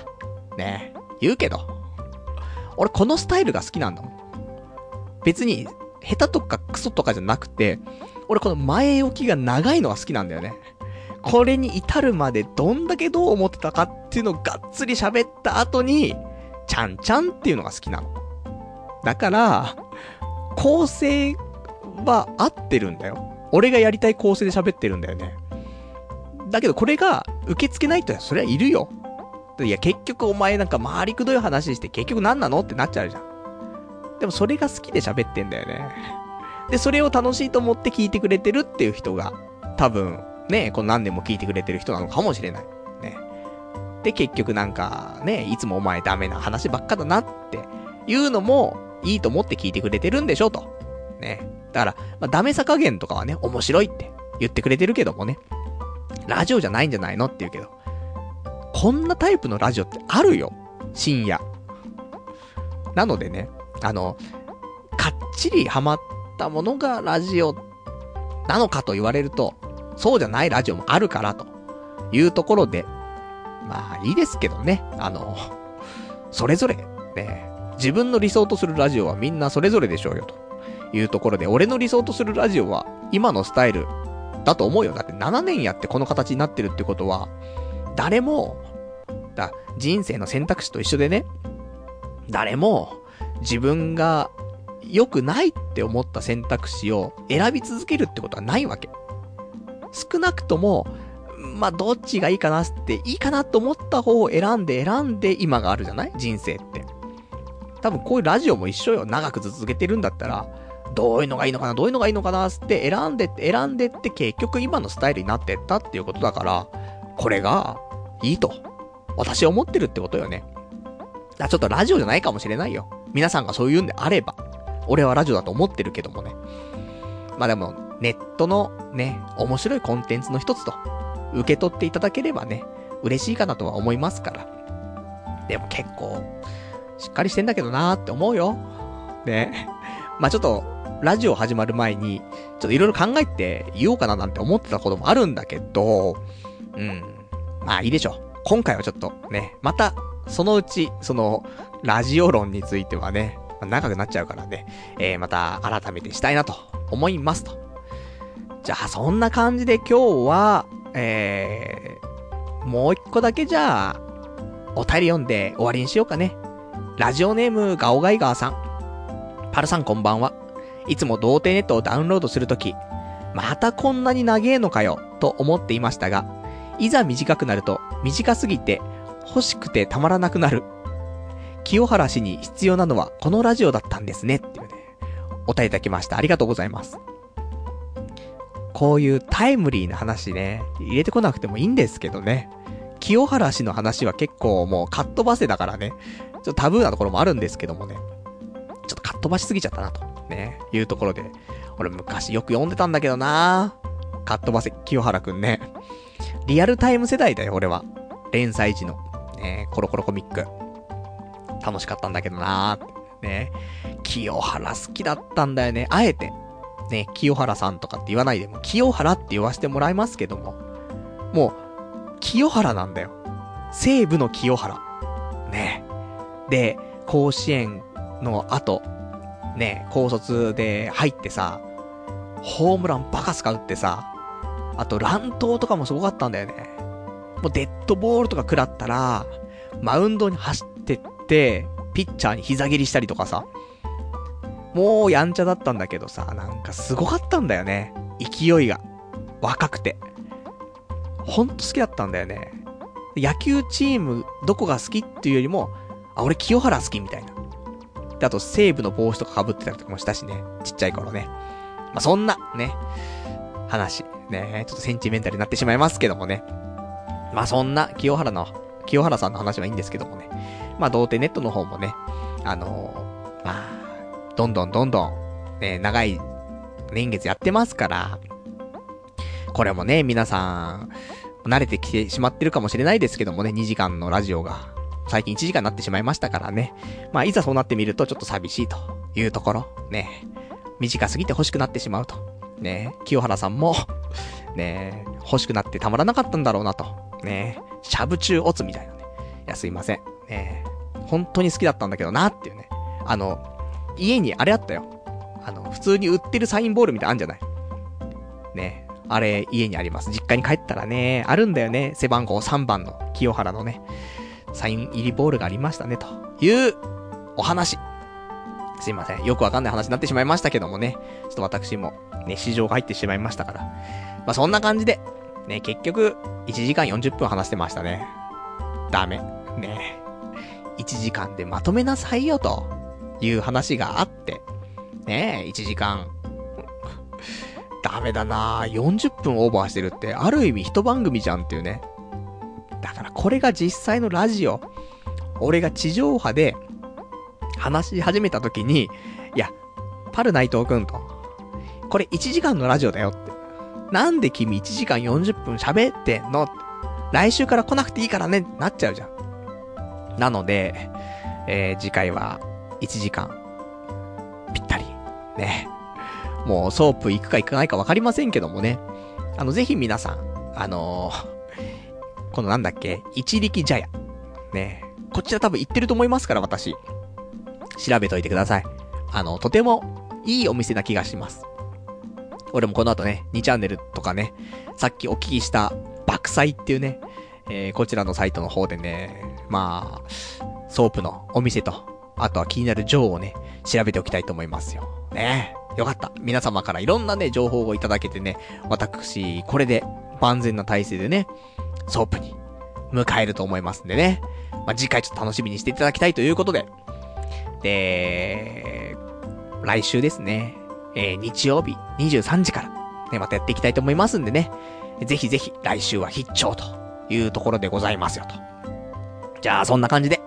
ね、言うけど、俺このスタイルが好きなんだもん。別に、下手とかクソとかじゃなくて、俺この前置きが長いのが好きなんだよね。これに至るまでどんだけどう思ってたかっていうのをがっつり喋った後に、ちゃんちゃんっていうのが好きなの。だから、構成は合ってるんだよ。俺がやりたい構成で喋ってるんだよね。だけどこれが受け付けない人はそれはいるよ。いや、結局お前なんか回りくどい話して結局何なの？ってなっちゃうじゃん。でもそれが好きで喋ってんだよね。で、それを楽しいと思って聞いてくれてるっていう人が、多分、ね、この何年も聞いてくれてる人なのかもしれない。ね。で、結局なんか、ね、いつもお前ダメな話ばっかだなっていうのも、いいと思って聞いてくれてるんでしょと。ね。だから、まあ、ダメさ加減とかはね、面白いって言ってくれてるけどもね。ラジオじゃないんじゃないのって言うけど。こんなタイプのラジオってあるよ。深夜。なのでね、あの、かっちりハマったものがラジオなのかと言われると、そうじゃないラジオもあるからというところで、まあいいですけどね、あの、それぞれ、ね、自分の理想とするラジオはみんなそれぞれでしょうよというところで、俺の理想とするラジオは今のスタイルだと思うよ。だって7年やってこの形になってるってことは、誰も、だ、人生の選択肢と一緒でね、誰も自分が良くないって思った選択肢を選び続けるってことはないわけ。少なくとも、まあ、どっちがいいかなって、いいかなと思った方を選んで選んで今があるじゃない？人生って。多分こういうラジオも一緒よ。長く続けてるんだったら、どういうのがいいのかな、どういうのがいいのかなって選んで選んでって結局今のスタイルになってったっていうことだから、これがいいと。私は思ってるってことよね。だちょっとラジオじゃないかもしれないよ。皆さんがそう言うんであれば。俺はラジオだと思ってるけどもね。まあでも、ネットのね、面白いコンテンツの一つと、受け取っていただければね、嬉しいかなとは思いますから。でも結構、しっかりしてんだけどなーって思うよ。ね。まあちょっと、ラジオ始まる前に、ちょっといろいろ考えて言おうかななんて思ってたこともあるんだけど、うん。まあいいでしょう。今回はちょっとね、また、そのうち、その、ラジオ論についてはね、長くなっちゃうからね、えー、また改めてしたいなと思いますと。じゃあ、そんな感じで今日は、えー、もう一個だけじゃあ、お便り読んで終わりにしようかね。ラジオネームガオガイガーさん。パルさんこんばんは。いつも童貞ネットをダウンロードするとき、またこんなに長えのかよ、と思っていましたが、いざ短くなると、短すぎて、欲しくてたまらなくなる清原氏に必要なのはこのラジオだったんですね。っていうね、お答えいただきました。ありがとうございます。こういうタイムリーな話ね、入れてこなくてもいいんですけどね。清原氏の話は結構もうカットバセだからね、ちょっとタブーなところもあるんですけどもね、ちょっとカットバしすぎちゃったなと、ね、いうところで、俺昔よく読んでたんだけどなカットバセ、清原くんね。リアルタイム世代だよ、俺は。連載時の。ねコロコロコミック。楽しかったんだけどなーね。清原好きだったんだよね。あえて、ね、清原さんとかって言わないでも、清原って言わせてもらいますけども、もう、清原なんだよ。西部の清原。ね。で、甲子園の後、ね、高卒で入ってさ、ホームランバカスカ打ってさ、あと乱闘とかもすごかったんだよね。もうデッドボールとか食らったら、マウンドに走って、ピッチャーに膝蹴りしたりとかさ、もうやんちゃだったんだけどさ、なんかすごかったんだよね。勢いが。若くて。ほんと好きだったんだよね。野球チーム、どこが好きっていうよりも、あ、俺清原好きみたいな。で、あと西武の帽子とか被ってたりとかもしたしね。ちっちゃい頃ね。まあ、そんな、ね、話。ね、ちょっとセンチメンタルになってしまいますけどもね。まあ、そんな清原の、清原さんの話はいいんですけどもね。まあ、童貞ネットの方もね、あのー、まあ、どんどんどんどん、ね、長い年月やってますから、これもね、皆さん、慣れてきてしまってるかもしれないですけどもね、2時間のラジオが、最近1時間になってしまいましたからね。まあ、いざそうなってみるとちょっと寂しいというところ、ね。短すぎて欲しくなってしまうとね、清原さんもね、欲しくなってたまらなかったんだろうなと。ね、しゃぶ中オツみたいな。いや、すいません。ね、本当に好きだったんだけどなっていうね。あの、家にあれあったよ。あの、普通に売ってるサインボールみたいなあんじゃない？ね。あれ、家にあります。実家に帰ったらね、あるんだよね。背番号3番の清原のね、サイン入りボールがありましたね、というお話。すいません。よくわかんない話になってしまいましたけどもね。ちょっと私も、ね、市場が入ってしまいましたから。まあ、そんな感じで、ね、結局、1時間40分話してましたね。ダメ。ねえ。1時間でまとめなさいよ、という話があって。ねえ1時間。ダメだな40分オーバーしてるって、ある意味一番組じゃんっていうね。だからこれが実際のラジオ。俺が地上波で、話し始めた時に、いや、パル内藤くんと、これ1時間のラジオだよって。なんで君1時間40分喋ってんの来週から来なくていいからね、なっちゃうじゃん。なので、えー、次回は1時間、ぴったり。ね。もうソープ行くか行かないかわかりませんけどもね。あの、ぜひ皆さん、あのー、このなんだっけ、一力茶屋。ね。こちら多分行ってると思いますから、私。調べといてください。あの、とてもいいお店な気がします。俺もこの後ね、2チャンネルとかね、さっきお聞きした爆サイっていうね、えー、こちらのサイトの方でね、まあ、ソープのお店と、あとは気になる嬢をね、調べておきたいと思いますよ。ねえよかった。皆様からいろんなね、情報をいただけてね、私、これで万全な体制でね、ソープに向かえると思いますんでね。まあ、次回ちょっと楽しみにしていただきたいということで、で、来週ですね、えー、日曜日23時から、ね、またやっていきたいと思いますんでね、ぜひぜひ来週は必聴というところでございますよと。じゃあ、そんな感じで、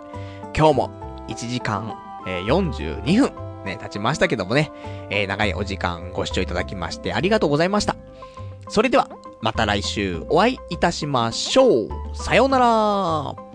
今日も1時間、えー、42分、ね、経ちましたけどもね、えー、長いお時間ご視聴いただきましてありがとうございました。それでは、また来週お会いいたしましょう。さようなら